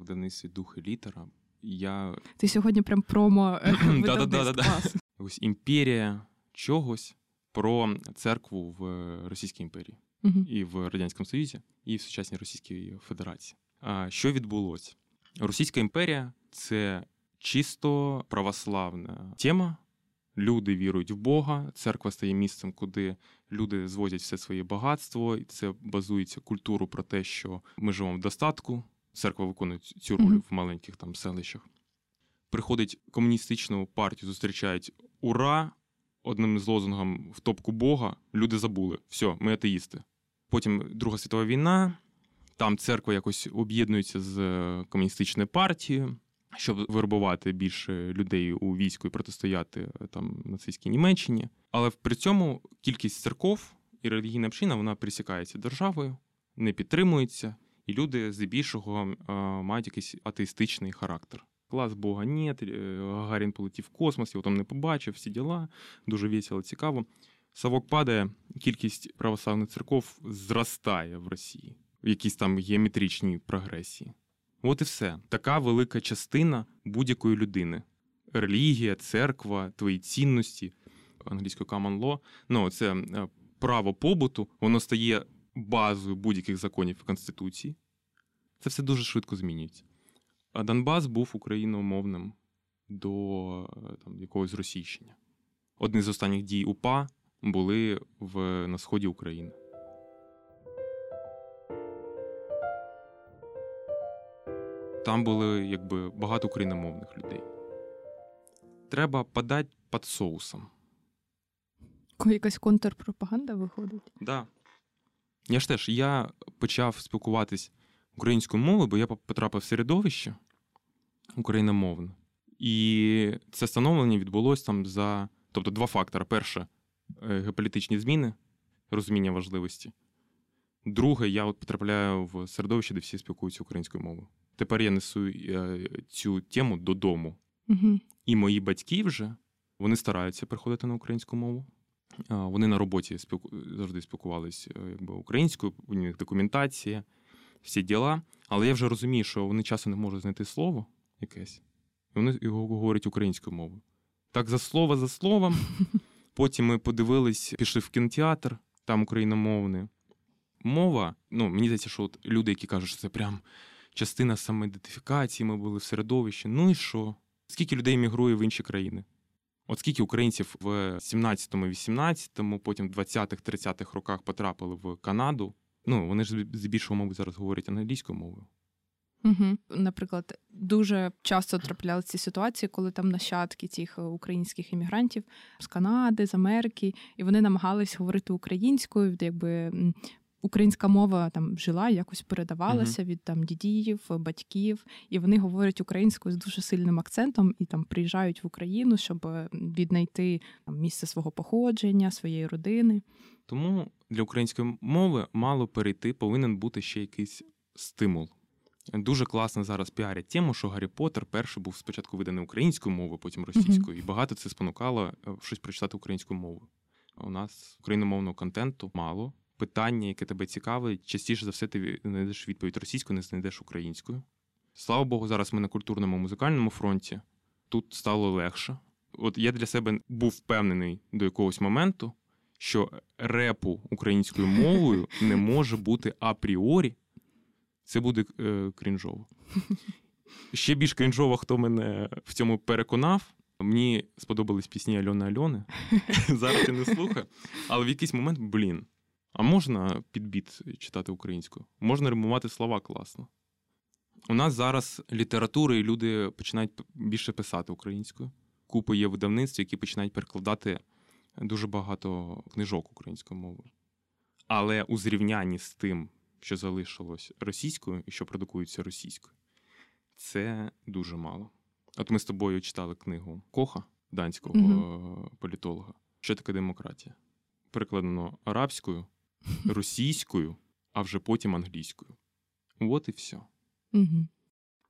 в Денисі духи літера. Я... Ти сьогодні прям промо Ось імперія чогось про церкву в Російській імперії угу. і в Радянському Союзі, і в сучасній Російській Федерації. А що відбулося? Російська імперія це чисто православна тема. Люди вірують в Бога, церква стає місцем, куди люди звозять все своє багатство, і це базується культуру про те, що ми живемо в достатку. Церква виконує цю роль mm-hmm. в маленьких там селищах. Приходить комуністичну партію, зустрічають ура! Одним з лозунгом в топку Бога люди забули. Все, ми атеїсти. Потім Друга світова війна, там церква якось об'єднується з е, комуністичною партією, щоб вербувати більше людей у війську і протистояти е, там нацистській Німеччині. Але при цьому кількість церков і релігійна община вона присікається державою, не підтримується, і люди здебільшого е, мають якийсь атеїстичний характер. Клас Бога нет, Гагарін полетів в космос, його там не побачив, всі діла, дуже весело, цікаво. Савок падає, кількість православних церков зростає в Росії, в якійсь там геометричній прогресії. От і все. Така велика частина будь-якої людини. Релігія, церква, твої цінності, англійською common law, ну, це е, право побуту, воно стає базою будь-яких законів і Конституції. Це все дуже швидко змінюється. А Донбас був україномовним до е, там, якогось російщення. Одне з останніх дій УПА були в, на сході України. Там були якби багато україномовних людей. Треба подати під соусом. Якась контрпропаганда виходить? Так. Да. Я ж теж я почав спілкуватись українською мовою, бо я потрапив в середовище україномовне. І це становлення відбулося там за. Тобто, два фактори. Перше, Е, геополітичні зміни, розуміння важливості. Друге, я от потрапляю в середовище, де всі спілкуються українською мовою. Тепер я несу е, цю тему додому. Угу. І мої батьки вже Вони стараються переходити на українську мову. Вони на роботі спілку... завжди спілкувалися е, якби, українською, у них документація, всі діла. Але я вже розумію, що вони часом не можуть знайти слово якесь, і вони його говорять українською мовою. Так, за слово за словом. Потім ми подивились, пішли в кінотеатр, там україномовний. Мова, ну, мені здається, що от люди, які кажуть, що це прям частина самоідентифікації, ми були в середовищі. Ну і що? Скільки людей мігрує в інші країни? От скільки українців в 17-му, 18-му, потім в 20-х, 30-х роках потрапили в Канаду. Ну, вони ж здебільшого, мабуть, зараз говорять англійською мовою. Угу. Наприклад, дуже часто траплялися ці ситуації, коли там нащадки цих українських іммігрантів з Канади, з Америки, і вони намагались говорити українською, якби українська мова там жила, якось передавалася uh-huh. від там дідів, батьків, і вони говорять українською з дуже сильним акцентом і там приїжджають в Україну, щоб е, віднайти там місце свого походження, своєї родини. Тому для української мови мало перейти, повинен бути ще якийсь стимул. Дуже класно зараз піарять тему, що Гаррі Поттер перший був спочатку виданий українською мовою, потім російською, uh-huh. і багато це спонукало е, щось прочитати українською мовою. У нас україномовного контенту мало питання, яке тебе цікавить, частіше за все ти знайдеш відповідь російською, не знайдеш українською. Слава Богу, зараз ми на культурному музикальному фронті. Тут стало легше. От я для себе був впевнений до якогось моменту, що репу українською мовою не може бути апріорі. Це буде е, крінжово. Ще більш крінжово, хто мене в цьому переконав. Мені сподобались пісні Альони Альони. Зараз я не слухаю. Але в якийсь момент, блін, а можна підбіт читати українською? Можна римувати слова класно. У нас зараз література, і люди починають більше писати українською. Купи є видавництв, які починають перекладати дуже багато книжок українською мовою. Але у зрівнянні з тим, що залишилось російською і що продукується російською, це дуже мало. От ми з тобою читали книгу Коха, данського угу. політолога. Що таке демократія? Перекладено арабською російською, а вже потім англійською. От і все. Угу.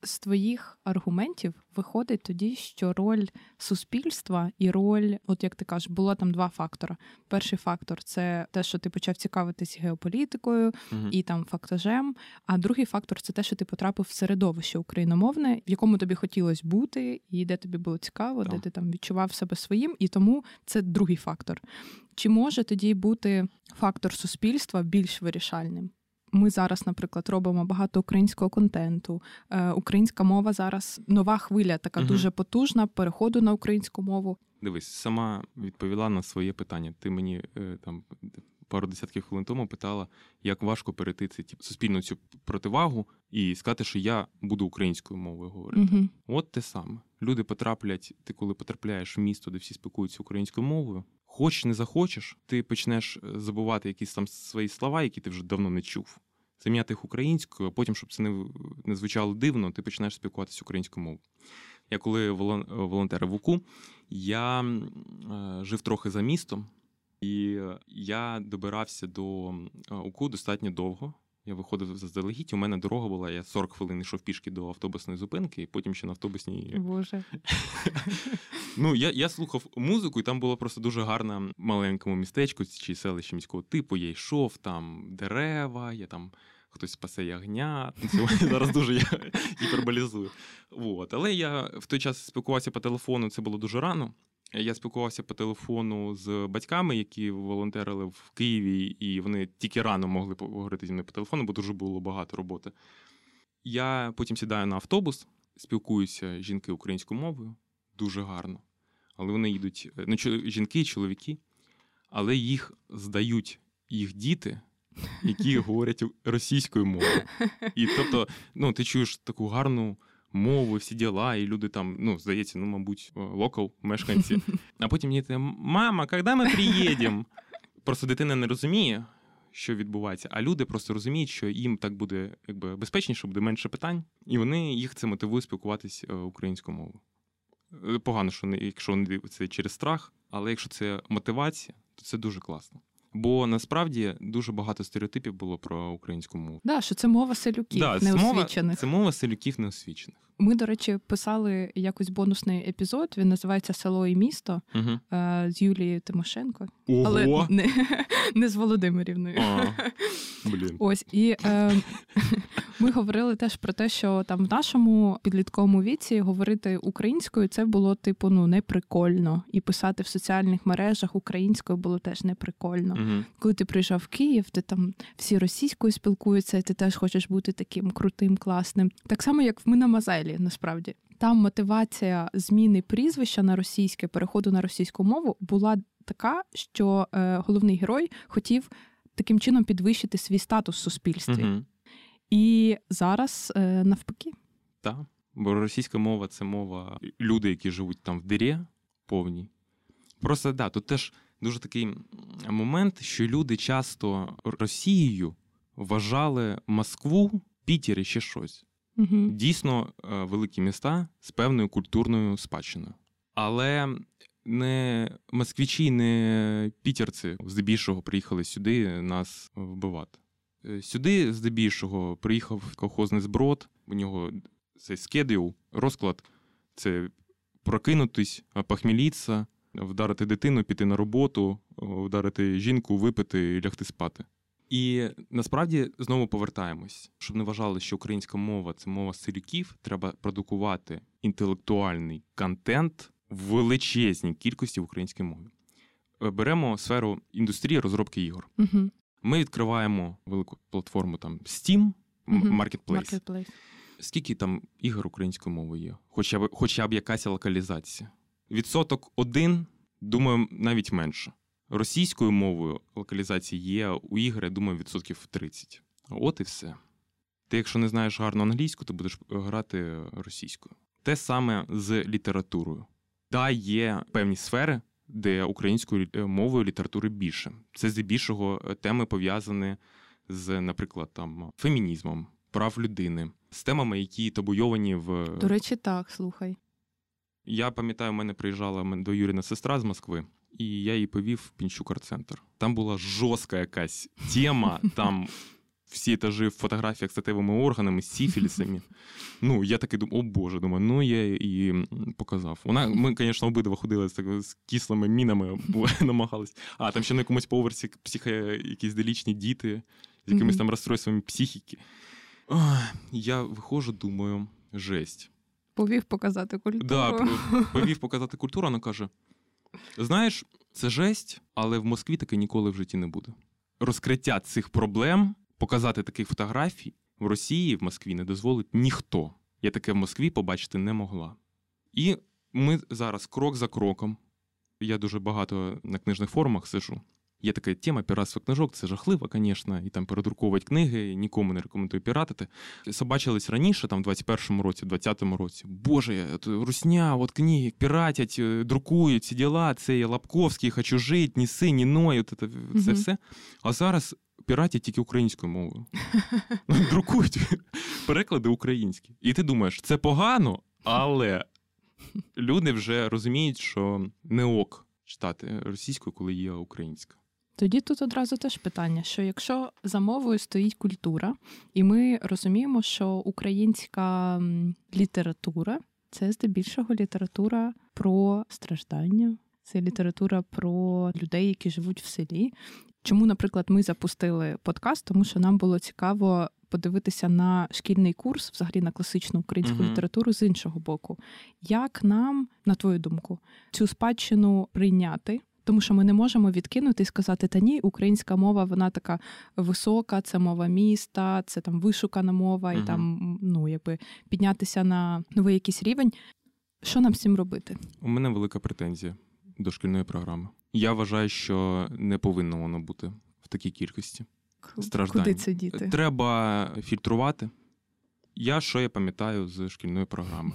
З твоїх аргументів виходить тоді, що роль суспільства і роль, от як ти кажеш, було там два фактори. Перший фактор це те, що ти почав цікавитись геополітикою uh і там фактажем. А другий фактор це те, що ти потрапив в середовище україномовне, в якому тобі хотілося бути, і де тобі було цікаво, так. де ти там відчував себе своїм, і тому це другий фактор. Чи може тоді бути фактор суспільства більш вирішальним? Ми зараз, наприклад, робимо багато українського контенту. Е, Українська мова зараз нова хвиля, така угу. дуже потужна. Переходу на українську мову. Дивись, сама відповіла на своє питання. Ти мені е, там пару десятків хвилин тому питала, як важко перейти цю суспільну цю противагу і сказати, що я буду українською мовою говорити. Угу. От те саме. Люди потраплять, ти коли потрапляєш в місто, де всі спілкуються українською мовою. Хочеш, не захочеш, ти почнеш е, забувати якісь там свої слова, які ти вже давно не чув. Заміняти їх українською, а потім, щоб це не не звучало дивно, ти починаєш спілкуватися українською мовою. Я коли волонтер в УКУ, я е, жив трохи за містом, і я добирався до е, УКУ достатньо довго. Я виходив заздалегідь, у мене дорога була, я 40 хвилин йшов пішки до автобусної зупинки, і потім ще на автобусній. Боже. Ну, я я слухав музику, і там було просто дуже гарно маленькому містечку чи селище міського типу. Я йшов, там дерева, я там хтось спасе ягня. Зараз дуже я гіперболізую. От. Але я в той час спілкувався по телефону, це було дуже рано. Я спілкувався по телефону з батьками, які волонтерили в Києві, і вони тільки рано могли поговорити зі мною по телефону, бо дуже було багато роботи. Я потім сідаю на автобус, спілкуюся жінки українською мовою дуже гарно. Але вони їдуть, ну, жінки, чоловіки, але їх здають їх діти, які говорять російською мовою. І тобто, ну, ти чуєш таку гарну мови, всі діла, і люди там, ну, здається, ну, мабуть, локал, мешканці. А потім мені мама, коли ми приїдемо? Просто дитина не розуміє, що відбувається, а люди просто розуміють, що їм так буде якби безпечніше, буде менше питань, і вони їх це мотивують спілкуватись е, українською мовою. Е, погано, що не якщо це через страх, але якщо це мотивація, то це дуже класно. Бо насправді дуже багато стереотипів було про українську мову. Да, що це мова селюків да, неосвічених. Це мова, це мова селюків неосвічених. Ми, до речі, писали якось бонусний епізод. Він називається Село і місто Угу. з Юлією Тимошенко, Ого! але не, не з Володимирівною. А, блін. Ось і е, ми говорили теж про те, що там в нашому підлітковому віці говорити українською це було типу ну неприкольно, і писати в соціальних мережах українською було теж неприкольно. Угу. Коли ти приїжджав в Київ, ти там всі російською спілкуються, і ти теж хочеш бути таким крутим, класним. Так само, як в ми на Мазелі, насправді. Там мотивація зміни прізвища на російське, переходу на російську мову була така, що е, головний герой хотів таким чином підвищити свій статус в суспільстві. Угу. І зараз е, навпаки. Так. Бо російська мова це мова люди, які живуть там в дирі повній. Просто да, тут теж дуже такий момент, що люди часто Росією вважали Москву, Пітер і ще щось. Угу. Дійсно е, великі міста з певною культурною спадщиною. Але не москвичі, не пітерці здебільшого приїхали сюди нас вбивати. Е, Сюди, здебільшого, приїхав колхозний зброд, у нього цей скеділ, розклад це прокинутись, похмілітися, вдарити дитину, піти на роботу, вдарити жінку, випити і лягти спати. І насправді знову повертаємось, щоб не вважали, що українська мова це мова селюків, треба продукувати інтелектуальний контент в величезній кількості в українській мові. Е, Беремо сферу індустрії розробки ігор. Угу. Ми відкриваємо велику платформу там Steam, Мгм. Marketplace. Marketplace. Скільки там ігор українською мовою є? Хоча б, хоча б якась локалізація. Відсоток один, думаю, навіть менше. Російською мовою локалізації є у ігри, я думаю, відсотків 30. От і все. Ти, якщо не знаєш гарно англійську, то будеш грати російською. Те саме з літературою. Та є певні сфери, де українською мовою літератури більше. Це здебільшого е, теми пов'язані з, наприклад, там фемінізмом, прав людини, з темами, які табуйовані в До речі, так, слухай. я пам'ятаю, у мене приїжджала двоюрідна сестра з Москви, і я її повів в Пінчук-арт-центр. Там була жорстка якась тема, там всі етажі в фотографіях з статевими органами, з сіфілісами. Ну, я такий думаю, о Боже, думаю, ну я м, показав. Вона, ми, звісно, обидва ходили з, з кислими мінами, бо намагались. А, там ще на якомусь поверсі психо, якісь делічні діти з якимись там розстройствами психіки. Ой, я виходжу, думаю, жесть. Повів показати культуру. Да, повів показати культуру, вона каже: знаєш, це жесть, але в Москві таке ніколи в житті не буде. Розкриття цих проблем, показати таких фотографій в Росії, в Москві не дозволить ніхто. Я таке в Москві побачити не могла. І ми зараз крок за кроком. Я дуже багато на книжних форумах сижу. Є така тема піратства книжок, це жахливо, звісно, і там передруковувати книги, нікому не рекомендую піратити. Собачились раніше, там в 21-му році, в 20-му році. Боже, русня, от книги піратять, е, друкують ці діла, це я Лапковський, хочу жити, ні си, ні от це, Мгм. все. А зараз піратять тільки українською мовою. Друкують переклади українські. І ти думаєш, це погано, але люди вже розуміють, що не ок читати російською, коли є українська. Тоді тут одразу теж питання: що якщо за мовою стоїть культура, і ми розуміємо, що українська література це здебільшого література про страждання, це література про людей, які живуть в селі. Чому, наприклад, ми запустили подкаст? Тому що нам було цікаво подивитися на шкільний курс, взагалі на класичну українську Мгм. літературу з іншого боку. Як нам, на твою думку, цю спадщину прийняти? Тому що ми не можемо відкинути і сказати, та ні, українська мова вона така висока, це мова міста, це там вишукана мова, і Мгм. там ну якби піднятися на новий якийсь рівень. Що нам з цим робити? У мене велика претензія до шкільної програми. Я вважаю, що не повинно воно бути в такій кількості. Страждань. Куди це діти? Треба фільтрувати. Я що я пам'ятаю з шкільної програми.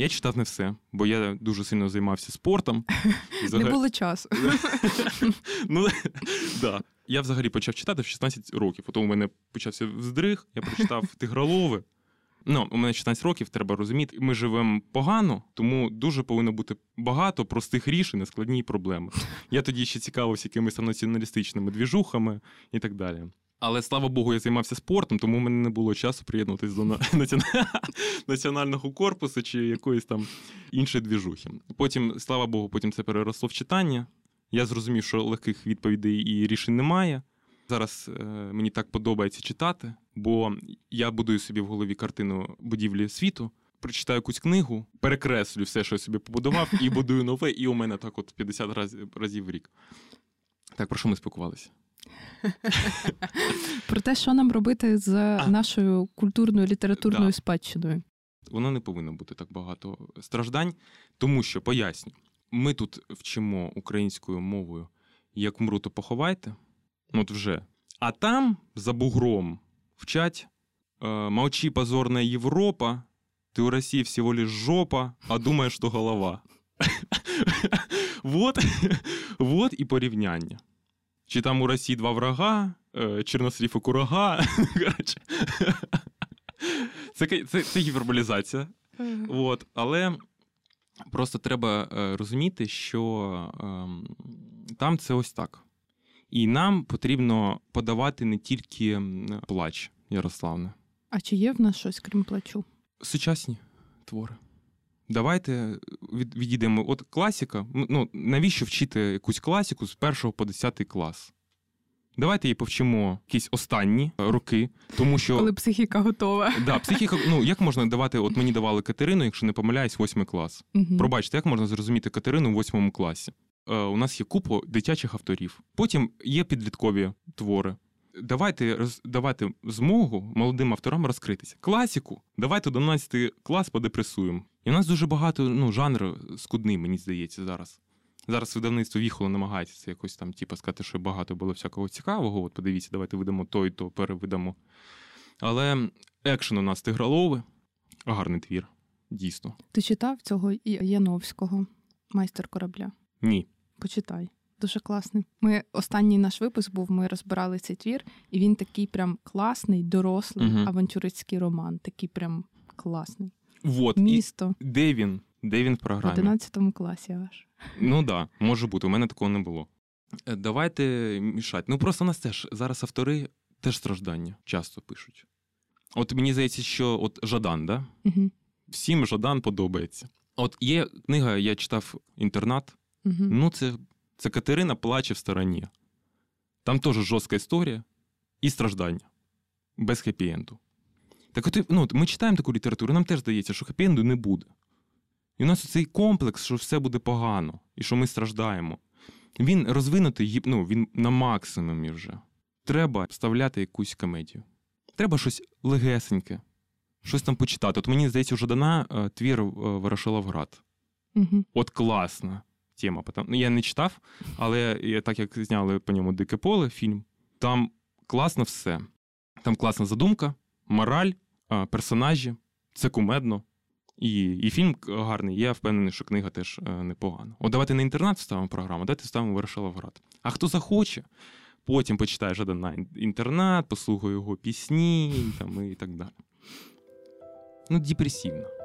Я читав не все, бо я дуже сильно займався спортом. Не було часу. ну, да. Я взагалі почав читати в 16 років. Потім у мене почався вздриг, я прочитав Тигролови. Ну, у мене 16 років, треба розуміти. Ми живемо погано, тому дуже повинно бути багато простих рішень на складні проблеми. Я тоді ще цікавився якимись націоналістичними двіжухами і так далі. Але слава Богу, я займався спортом, тому в мене не було часу приєднуватись до національного корпусу чи якоїсь там іншої двіжухи. Потім, слава Богу, потім це переросло в читання. Я зрозумів, що легких відповідей і рішень немає. Зараз е, мені так подобається читати, бо я будую собі в голові картину будівлі світу, прочитаю якусь книгу, перекреслю все, що я собі побудував, і будую нове, і у мене так от 50 разів, разів в рік. Так, про що ми спілкувалися? Про те, що нам робити з а. нашою культурною літературною да. спадщиною. Воно не повинно бути так багато страждань, тому що поясню, ми тут вчимо українською мовою, як мру, то поховайте. От вже. А там за бугром вчать э, «Молчи, позорная Европа, ты у России всего лишь жопа, а думаешь, что голова». Вот, вот і порівняння. Чи там у Росії два врага, э, Чорнослів і курага. Це це, це гіперболізація. От, Але просто треба е, розуміти, що ем, там це ось так. І нам потрібно подавати не тільки плач, Ярославне. А чи є в нас щось крім плачу? Сучасні твори. Давайте відійдемо. От класіка. Ну навіщо вчити якусь класіку з першого по десятий клас? Давайте її повчимо якісь останні роки, тому що коли психіка готова. Да, психіка, ну як можна давати? От мені давали Катерину, якщо не помиляюсь, восьмий клас. Угу. Пробачте, як можна зрозуміти Катерину в восьмому класі? Е, У нас є купа дитячих авторів. Потім є підліткові твори. Давайте роз, давайте змогу молодим авторам розкритися. Класіку, давайте до 11 клас подепресуємо. І у нас дуже багато ну, жанр скудний, мені здається, зараз. Зараз видавництво віхоло намагається це якось там, типу, сказати, що багато було всякого цікавого. От подивіться, давайте видамо той, то перевидамо. Але екшен у нас тигролови, гарний твір, дійсно. Ти читав цього Яновського, майстер корабля? Ні. Почитай. Дуже класний. Ми останній наш випуск був. Ми розбирали цей твір, і він такий прям класний, дорослий угу. авантюристський роман. Такий прям класний. Вот. Місто. І де він? Де він в програмі? В 11 класі аж. Ну так, да, може бути. У мене такого не було. Е, давайте мішати. Ну просто у нас теж зараз автори теж страждання часто пишуть. От мені здається, що от Жадан, да? Угу. Всім Жадан подобається. От є книга, я читав інтернат. Угу. Ну, це це Катерина плаче в стороні. Там теж жорстка історія і страждання без хеппі-енду. Так от ну, ми читаємо таку літературу, нам теж здається, що хеппі-енду не буде. І у нас цей комплекс, що все буде погано, і що ми страждаємо. Він розвинутий ну, він на максимумі вже. Треба вставляти якусь комедію. Треба щось легесеньке, щось там почитати. От мені здається, вже дана е, твір е, Ворошиловград. Угу. От класна тема. Ну, Я не читав, але так як зняли по ньому Дике поле фільм, там класно все. Там класна задумка, мораль, персонажі, це кумедно. І і фільм гарний, я впевнений, що книга теж е, непогана. От давайте на інтернат вставимо програму, давайте вставимо Ворошиловград. А хто захоче, потім почитає Жадан на інтернат, послухає його пісні там, і так далі. Ну, депресивно.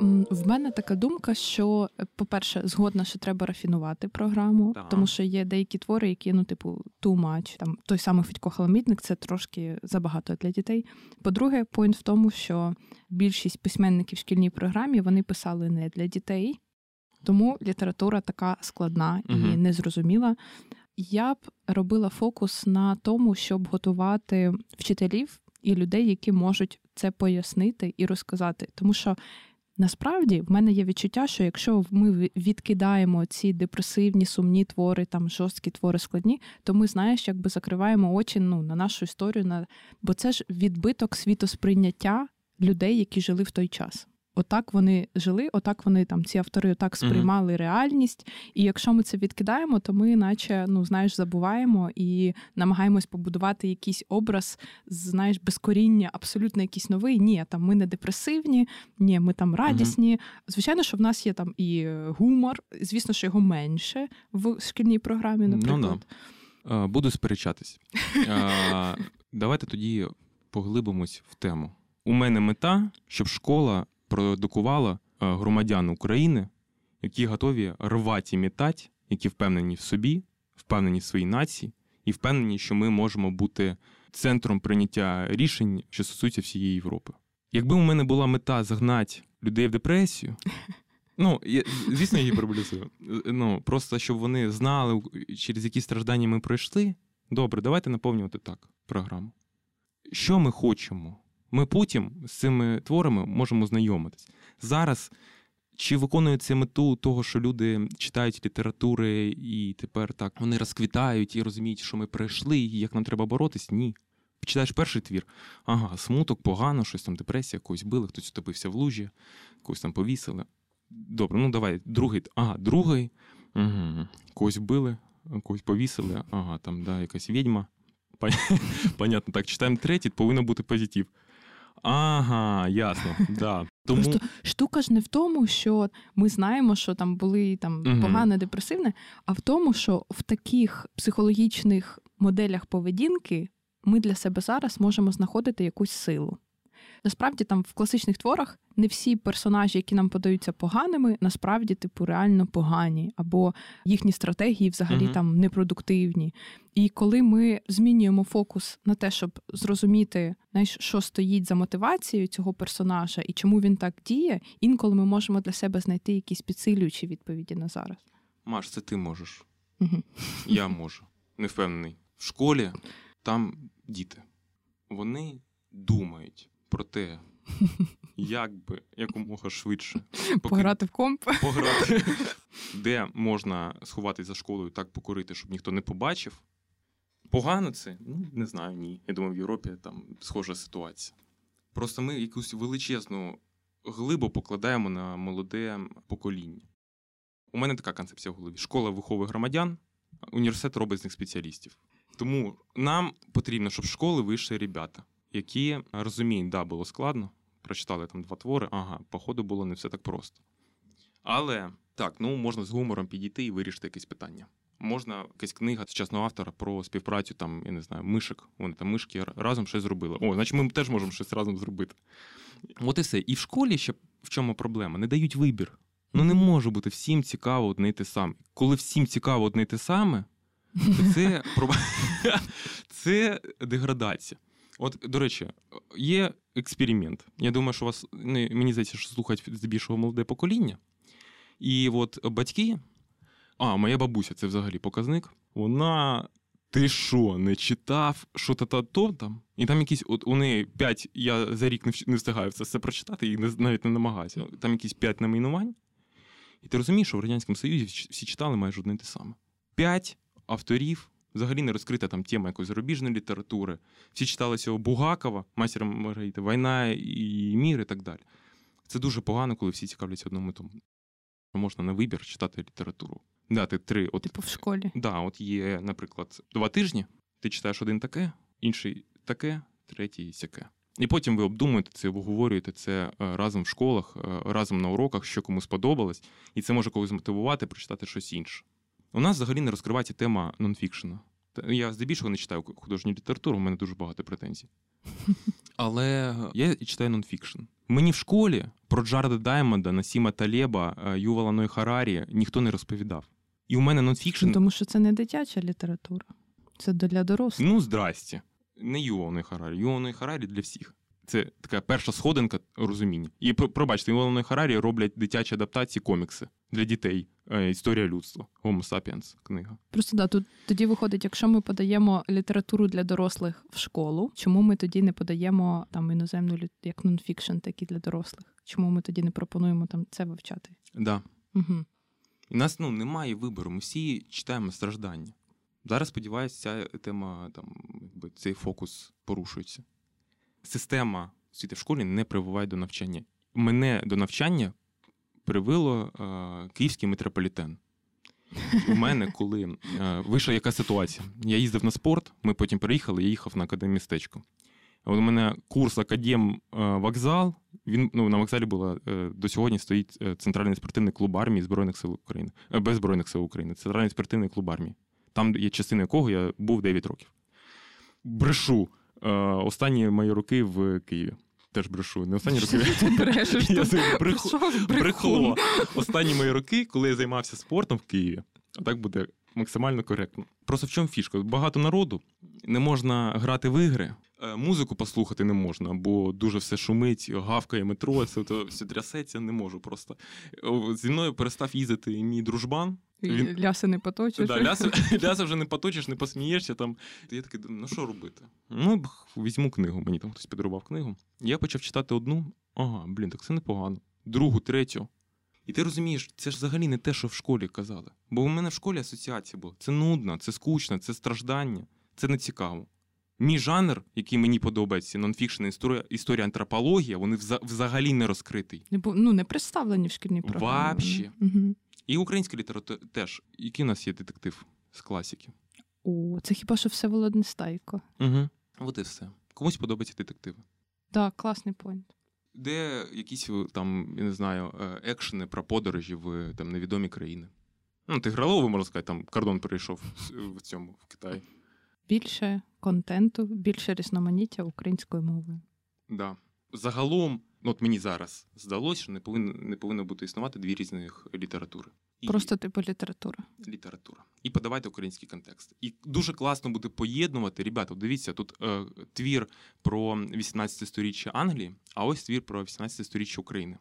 В мене така думка, що, е, по-перше, згодна, що треба рафінувати програму, так. тому що є деякі твори, які, ну, типу, too much. Там той самий Федько Халамітник це трошки забагато для дітей. По-друге, поінт в тому, що більшість письменників в шкільній програмі вони писали не для дітей, тому література така складна і угу. незрозуміла. Я б робила фокус на тому, щоб готувати вчителів і людей, які можуть це пояснити і розказати, тому що. Насправді в мене є відчуття, що якщо ми відкидаємо ці депресивні, сумні твори, там жорсткі твори складні, то ми, знаєш, якби закриваємо очі ну, на нашу історію, на бо це ж відбиток світосприйняття людей, які жили в той час отак вони жили, отак вони там, ці автори отак сприймали mm-hmm. реальність. І якщо ми це відкидаємо, то ми, наче, ну знаєш, забуваємо і намагаємось побудувати якийсь образ, знаєш, без коріння, абсолютно якийсь новий. Ні, там ми не депресивні, ні, ми там радісні. Mm-hmm. Звичайно, що в нас є там і гумор, звісно, що його менше в шкільній програмі, ну наприклад. Ну, да. Буду сперечатись. Давайте тоді поглибимось в тему. У мене мета, щоб школа продукувала е, громадян України, які готові рвати і мітати, які впевнені в собі, впевнені в своїй нації і впевнені, що ми можемо бути центром прийняття рішень, що стосуються всієї Європи. Якби у мене була мета загнати людей в депресію, ну я, звісно, я гіперболізую. Ну просто щоб вони знали, через які страждання ми пройшли. Добре, давайте наповнювати так програму. Що ми хочемо? Ми потім з цими творами можемо знайомитись. Зараз чи виконує це мету того, що люди читають літератури і тепер так вони розквітають і розуміють, що ми пройшли, і як нам треба боротись? Ні. Читаєш перший твір, ага, смуток, погано, щось там, депресія, когось били, хтось утопився в лужі, когось там повісили. Добре, ну давай, другий, ага, другий, угу. когось вбили, когось повісили, ага, там, да, якась відьма. Понятно, так, читаємо третій, повинно бути позитив. Ага, ясно. да. Тому... Просто штука ж не в тому, що ми знаємо, що там були там угу. погане, депресивне, а в тому, що в таких психологічних моделях поведінки ми для себе зараз можемо знаходити якусь силу. Насправді, там в класичних творах не всі персонажі, які нам подаються поганими, насправді, типу, реально погані, або їхні стратегії взагалі uh-huh. там непродуктивні. І коли ми змінюємо фокус на те, щоб зрозуміти, знаєш, що стоїть за мотивацією цього персонажа і чому він так діє, інколи ми можемо для себе знайти якісь підсилюючі відповіді на зараз. Маш, це ти можеш. Uh-huh. Я можу. Не впевнений. В школі там діти. Вони думають про те, як би якомога швидше поки... пограти в комп, пограти, де можна сховатися за школою, так покорити, щоб ніхто не побачив. Погано це? Ну, не знаю, ні. Я думаю, в Європі там схожа ситуація. Просто ми якусь величезну глибу покладаємо на молоде покоління. У мене така концепція в голові: школа виховує громадян, університет робить з них спеціалістів. Тому нам потрібно, щоб з школи вийшли ребята які розуміють, да, було складно. Прочитали там два твори, ага, походу було не все так просто. Але так, ну можна з гумором підійти і вирішити якесь питання. Можна якась книга сучасного автора про співпрацю, там, я не знаю, мишок. Вони там мишки разом щось зробили. О, значить, ми теж можемо щось разом зробити. От і все. І в школі ще в чому проблема? Не дають вибір. Ну не може бути всім цікаво одне те саме. Коли всім цікаво одне те саме, то це, це деградація. От, до речі, є експеримент. Я думаю, що вас не мені здається, що слухають здебільшого молоде покоління. І от батьки, а моя бабуся, це взагалі показник. Вона. Ти що, не читав, що то то там? І там якісь, от у неї п'ять, я за рік не встигаю це все прочитати і навіть не намагаюся. Там якісь п'ять найменувань. І ти розумієш, що в Радянському Союзі всі читали майже одне те саме. П'ять авторів взагалі не розкрита там тема якоїсь зарубіжної літератури. Всі читали цього Бугакова, Мастера Маргарита, Війна і мір і так далі. Це дуже погано, коли всі цікавляться одному тому. Можна на вибір читати літературу. Дати три. От, Типу в школі. Да, от є, наприклад, два тижні. Ти читаєш один таке, інший таке, третій сяке. І потім ви обдумуєте це, обговорюєте це е, разом в школах, е, разом на уроках, що комусь сподобалось, і це може когось мотивувати прочитати щось інше. У нас взагалі не розкривається тема нонфікшена. Я здебільшого не читаю художню літературу, у мене дуже багато претензій. Але я читаю нонфікшн. Мені в школі про Джареда Даймонда, Насіма Талеба, е, Ювала Ной Харарі ніхто не розповідав. І у мене нонфікшн... Тому що це не дитяча література, це для дорослих. Ну, здрасті. Не Ювал Ной Харарі. Ювал Ной Харарі для всіх. Це така перша сходинка розуміння. І пробачте, Ной Харарі роблять дитячі адаптації комікси для дітей. Е, історія людства, Homo sapiens книга. Просто да, тут тоді виходить, якщо ми подаємо літературу для дорослих в школу, чому ми тоді не подаємо там іноземну як нонфікшн, так і для дорослих? Чому ми тоді не пропонуємо там це вивчати? Да. Угу. І нас ну, немає вибору. Ми всі читаємо страждання. Зараз, сподіваюся, ця тема там, якби цей фокус порушується. Система освіти в школі не прививає до навчання. Мене до навчання привело е, київський метрополітен. У мене, коли е, вийшла яка ситуація, я їздив на спорт, ми потім приїхали, я їхав на академмістечко. У мене курс Академ е, вокзал. Він ну, на вокзалі було до сьогодні стоїть Центральний спортивний клуб армії Збройних сил України, без Збройних сил України, Центральний спортивний клуб армії. Там є частина якого я був 9 років. Брешу останні мої роки в Києві теж брешу. Не останні роки. Брехло. Останні мої роки, коли я займався спортом в Києві, а так буде максимально коректно. Просто в чому фішка? Багато народу не можна грати в ігри. Е, музику послухати не можна, бо дуже все шумить, гавкає метро, то все трясеться, не можу просто. Зі мною перестав їздити мій дружбан. Він... Ляси не поточиш. Да, ляси, ляси вже не поточиш, не посмієшся. Там. Я такий, ну що робити? Ну, візьму книгу, мені там хтось подарував книгу. Я почав читати одну, ага, блін, так це непогано. Другу, третю. І ти розумієш, це ж взагалі не те, що в школі казали. Бо у мене в школі асоціація була. Це нудно, це скучно, це страждання, це не цікаво. Мій жанр, який мені подобається, нонфікшн, історія історія антропологія, вони взагалі не розкритий. Ну, не представлені в шкільній програмі. Вообще. Угу. І українська література теж. Який у нас є детектив з класики? О, це хіба що все Нестайко. Угу. От і все. Комусь подобаються детективи. Так, класний поінт. Де якісь там, я не знаю, е, екшени про подорожі в там невідомі країни. Ну, ти гралово, можна сказати, там кордон перейшов в цьому в Китаї. Більше контенту, більше різноманіття українською мовою. Да. Загалом, ну от мені зараз здалося, що не повинно не повинно бути існувати дві різних літератури. І... Просто типу література. Література. І подавайте український контекст. І дуже класно буде поєднувати. Ребята, дивіться, тут е, твір про 18 сторіччя Англії, а ось твір про 18 сторіччя України.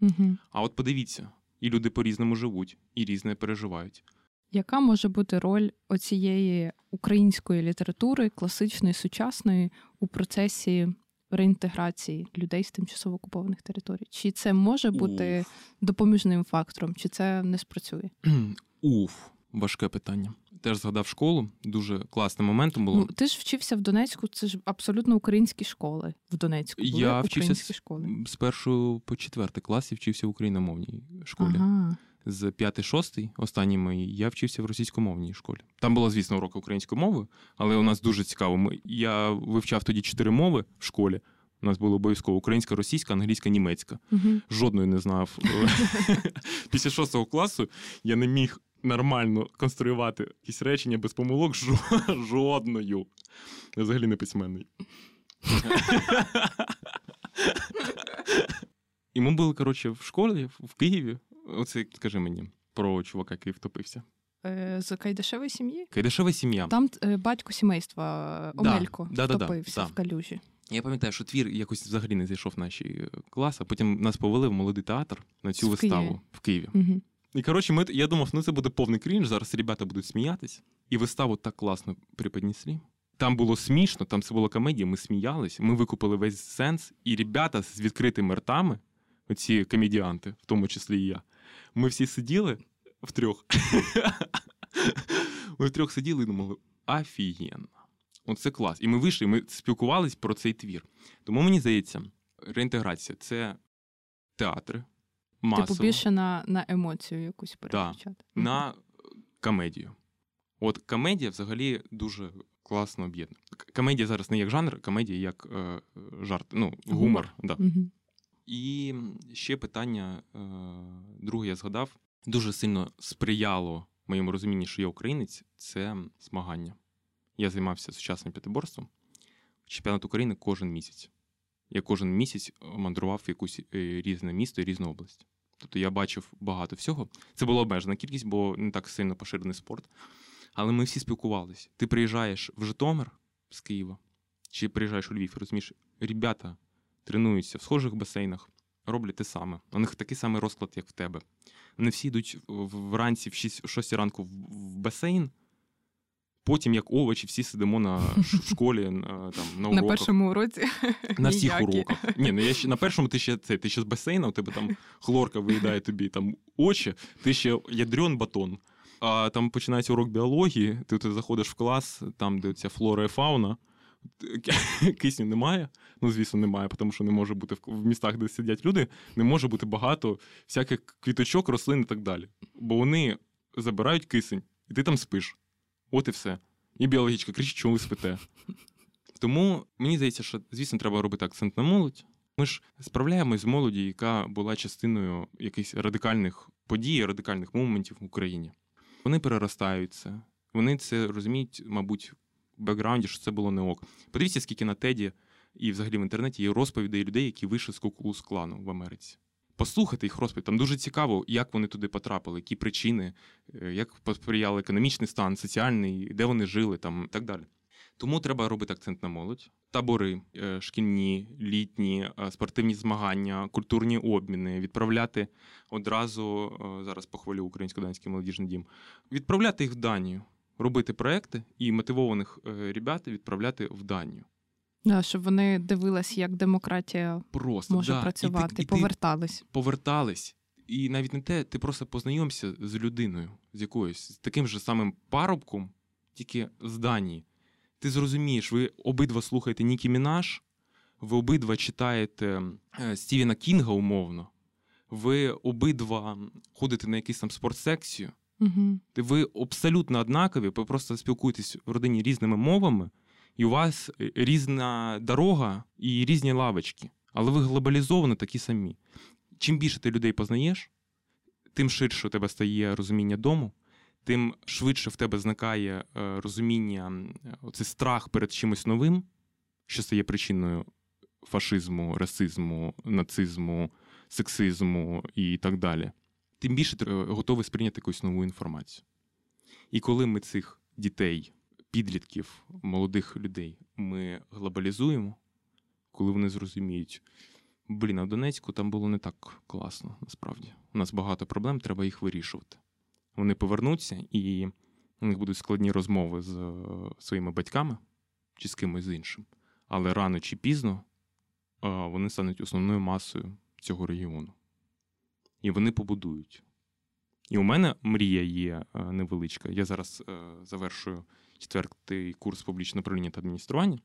Угу. А от подивіться, і люди по-різному живуть, і різне переживають. Яка може бути роль оцієї української літератури, класичної, сучасної, у процесі реінтеграції людей з тимчасово окупованих територій? Чи це може бути Уф. допоміжним фактором, чи це не спрацює? Уф, важке питання. Теж згадав школу, дуже класним моментом було. Ну, Ти ж вчився в Донецьку, це ж абсолютно українські школи в Донецьку. Були Я вчився школи. з першого по четвертий клас і вчився в україномовній школі. Ага з 5-6, останній мої, я вчився в російськомовній школі. Там була, звісно, уроки української мови, але у нас дуже цікаво. Ми, Я вивчав тоді чотири мови в школі. У нас було обов'язково українська, російська, англійська, німецька. uh Жодної не знав. Після шостого класу я не міг нормально конструювати якісь речення без помилок жодною. Я взагалі не письменний. І ми були, коротше, в школі в Києві. Оце скажи мені про чувака, який втопився. Е, з Кайдашевої сім'ї? Кайдашева сім'я. Там е, батько сімейства Омелько да, втопився да, в калюжі. Я пам'ятаю, що твір якось взагалі не зайшов в наші е, класи, а потім нас повели в молодий театр на цю в виставу Києві. в Києві. Угу. І коротше, ми, я думав, ну це буде повний крінж, зараз ребята будуть сміятись. І виставу так класно приподнесли. Там було смішно, там це була комедія, ми сміялись, ми викупили весь сенс, і ребята з відкритими ртами, оці комедіанти, в тому числі і я, ми всі сиділи втрьох. Ми втрьох сиділи і думали, офігенно. Оце клас. І ми вийшли, ми спілкувалися про цей твір. Тому мені здається, реінтеграція це театри. масово. Типу більше на на емоцію якусь переключати. Да, на комедію. От комедія взагалі дуже класно об'єднана. Комедія зараз не як жанр, комедія як е, жарт, ну, гумор. гумор. Да. Угу. І ще питання, е, друге, я згадав, дуже сильно сприяло моєму розумінні, що я українець, це змагання. Я займався сучасним п'ятиборством. Чемпіонат України кожен місяць. Я кожен місяць мандрував в якусь е, різне місто і різну область. Тобто я бачив багато всього. Це була обмежена кількість, бо не так сильно поширений спорт. Але ми всі спілкувалися. Ти приїжджаєш в Житомир з Києва, чи приїжджаєш у Львів, розумієш, ребята, тренуються в схожих басейнах, роблять те саме. У них такий самий розклад, як в тебе. Вони всі йдуть вранці в 6, 6 ранку в басейн. Потім, як овочі, всі сидимо на школі на, там, на уроках. На першому уроці. На всіх уроках. Ні, ну я ще на першому ти ще це, ти ще з басейна, у тебе там хлорка виїдає тобі там очі, ти ще ядрен батон. А там починається урок біології, ти, ти заходиш в клас, там, де ця флора і фауна. кисню немає. Ну, звісно, немає, тому що не може бути в містах, де сидять люди, не може бути багато всяких квіточок, рослин і так далі. Бо вони забирають кисень, і ти там спиш. От і все. І біологічка кричить, чому ви спите. Тому мені здається, що, звісно, треба робити акцент на молодь. Ми ж справляємось з молоді, яка була частиною якихось радикальних подій, радикальних моментів в Україні. Вони переростаються. Вони це розуміють, мабуть, бекграунді, що це було не ок. Подивіться, скільки на теді і взагалі в інтернеті є розповідей людей, які вийшли з куклус клану в Америці. послухати їх розповідь. Там дуже цікаво, як вони туди потрапили, які причини, е, як посприяли економічний стан, соціальний, де вони жили, там і так далі. Тому треба робити акцент на молодь, табори, е, шкільні, літні, е, спортивні змагання, культурні обміни, відправляти одразу зараз похвалю Українсько-Данський молодіжний дім, відправляти їх в Данію, робити проекти і мотивованих ребят відправляти в Данію. Да, щоб вони дивились, як демократія просто, може да. працювати, і, і повертались. Повертались. І навіть не те, ти просто познайомся з людиною, з якоюсь, з таким же самим парубком, тільки з Данії. Ти зрозумієш, ви обидва слухаєте Нікі Мінаш, ви обидва читаєте е, Стівена Кінга умовно, ви обидва ходите на якусь там спортсекцію, угу. ви абсолютно однакові, ви просто спілкуєтесь в родині різними мовами і у вас е, різна дорога і різні лавочки, але ви глобалізовані такі самі. Чим більше ти людей познаєш, тим ширше у тебе стає розуміння дому, тим швидше в тебе зникає е, розуміння, оцей страх перед чимось новим, що стає причиною фашизму, расизму, нацизму, сексизму і так далі. Тим більше ти е, готовий сприйняти якусь нову інформацію. І коли ми цих дітей підлітків, молодих людей ми глобалізуємо, коли вони зрозуміють, блін, а в Донецьку там було не так класно, насправді. У нас багато проблем, треба їх вирішувати. Вони повернуться і у них будуть складні розмови з е, своїми батьками чи з кимось іншим. Але рано чи пізно вони стануть основною масою цього регіону. І вони побудують. І у мене мрія є е, невеличка. Я зараз е, завершую четвертий курс публічного управління та адміністрування.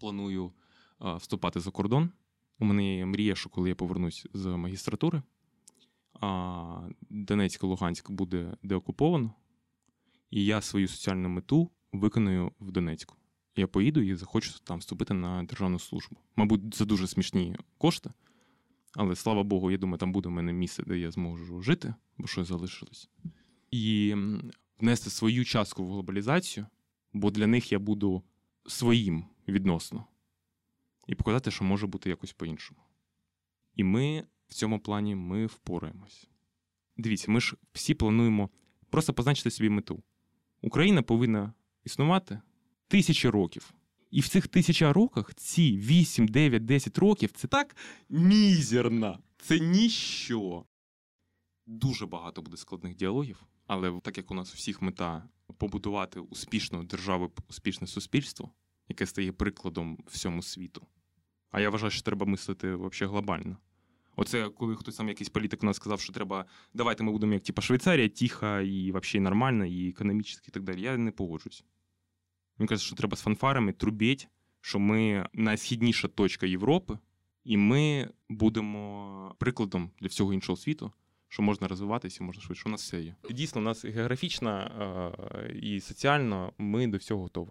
Планую вступати за кордон. У мене є мрія, що коли я повернусь з магістратури, Донецьк Луганськ буде деокуповано, і я свою соціальну мету виконую в Донецьку. Я поїду і захочу там вступити на державну службу. Мабуть, це дуже смішні кошти, але слава Богу, я думаю, там буде в мене місце, де я зможу жити, бо щось залишилось. І внести свою частку в глобалізацію, бо для них я буду своїм відносно. І показати, що може бути якось по-іншому. І ми в цьому плані ми впораємось. Дивіться, ми ж всі плануємо просто позначити собі мету. Україна повинна існувати тисячі років. І в цих тисяча роках ці 8, 9, 10 років це так мізерно. Це ніщо. Дуже багато буде складних діалогів. Але так як у нас у всіх мета побудувати успішну державу, успішне суспільство, яке стає прикладом всьому світу. А я вважаю, що треба мислити взагалі глобально. Оце коли хтось там якийсь політик у нас сказав, що треба давайте ми будемо як типа Швейцарія, тиха і взагалі нормально, і економічно, і так далі. Я не погоджусь. Мені кажуть, що треба з фанфарами трубіть, що ми найсхідніша точка Європи, і ми будемо прикладом для всього іншого світу що можна розвиватися, можна швидше. У нас все є. Дійсно, у нас географічно е, і соціально ми до всього готові.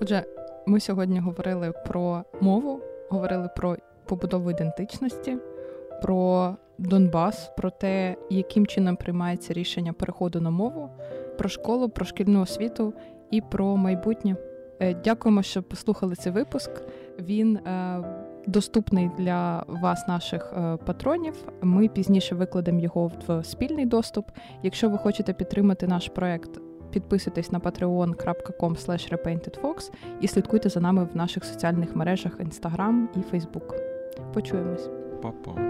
Отже, ми сьогодні говорили про мову, говорили про побудову ідентичності, про Донбас, про те, яким чином приймається рішення переходу на мову, про школу, про шкільну освіту і про майбутнє. Е, дякуємо, що послухали цей випуск. Він е, доступний для вас, наших е, патронів. Ми пізніше викладемо його в спільний доступ. Якщо ви хочете підтримати наш проект, підписуйтесь на patreon.com repaintedfox і слідкуйте за нами в наших соціальних мережах Instagram і Facebook. Почуємось. Па-па.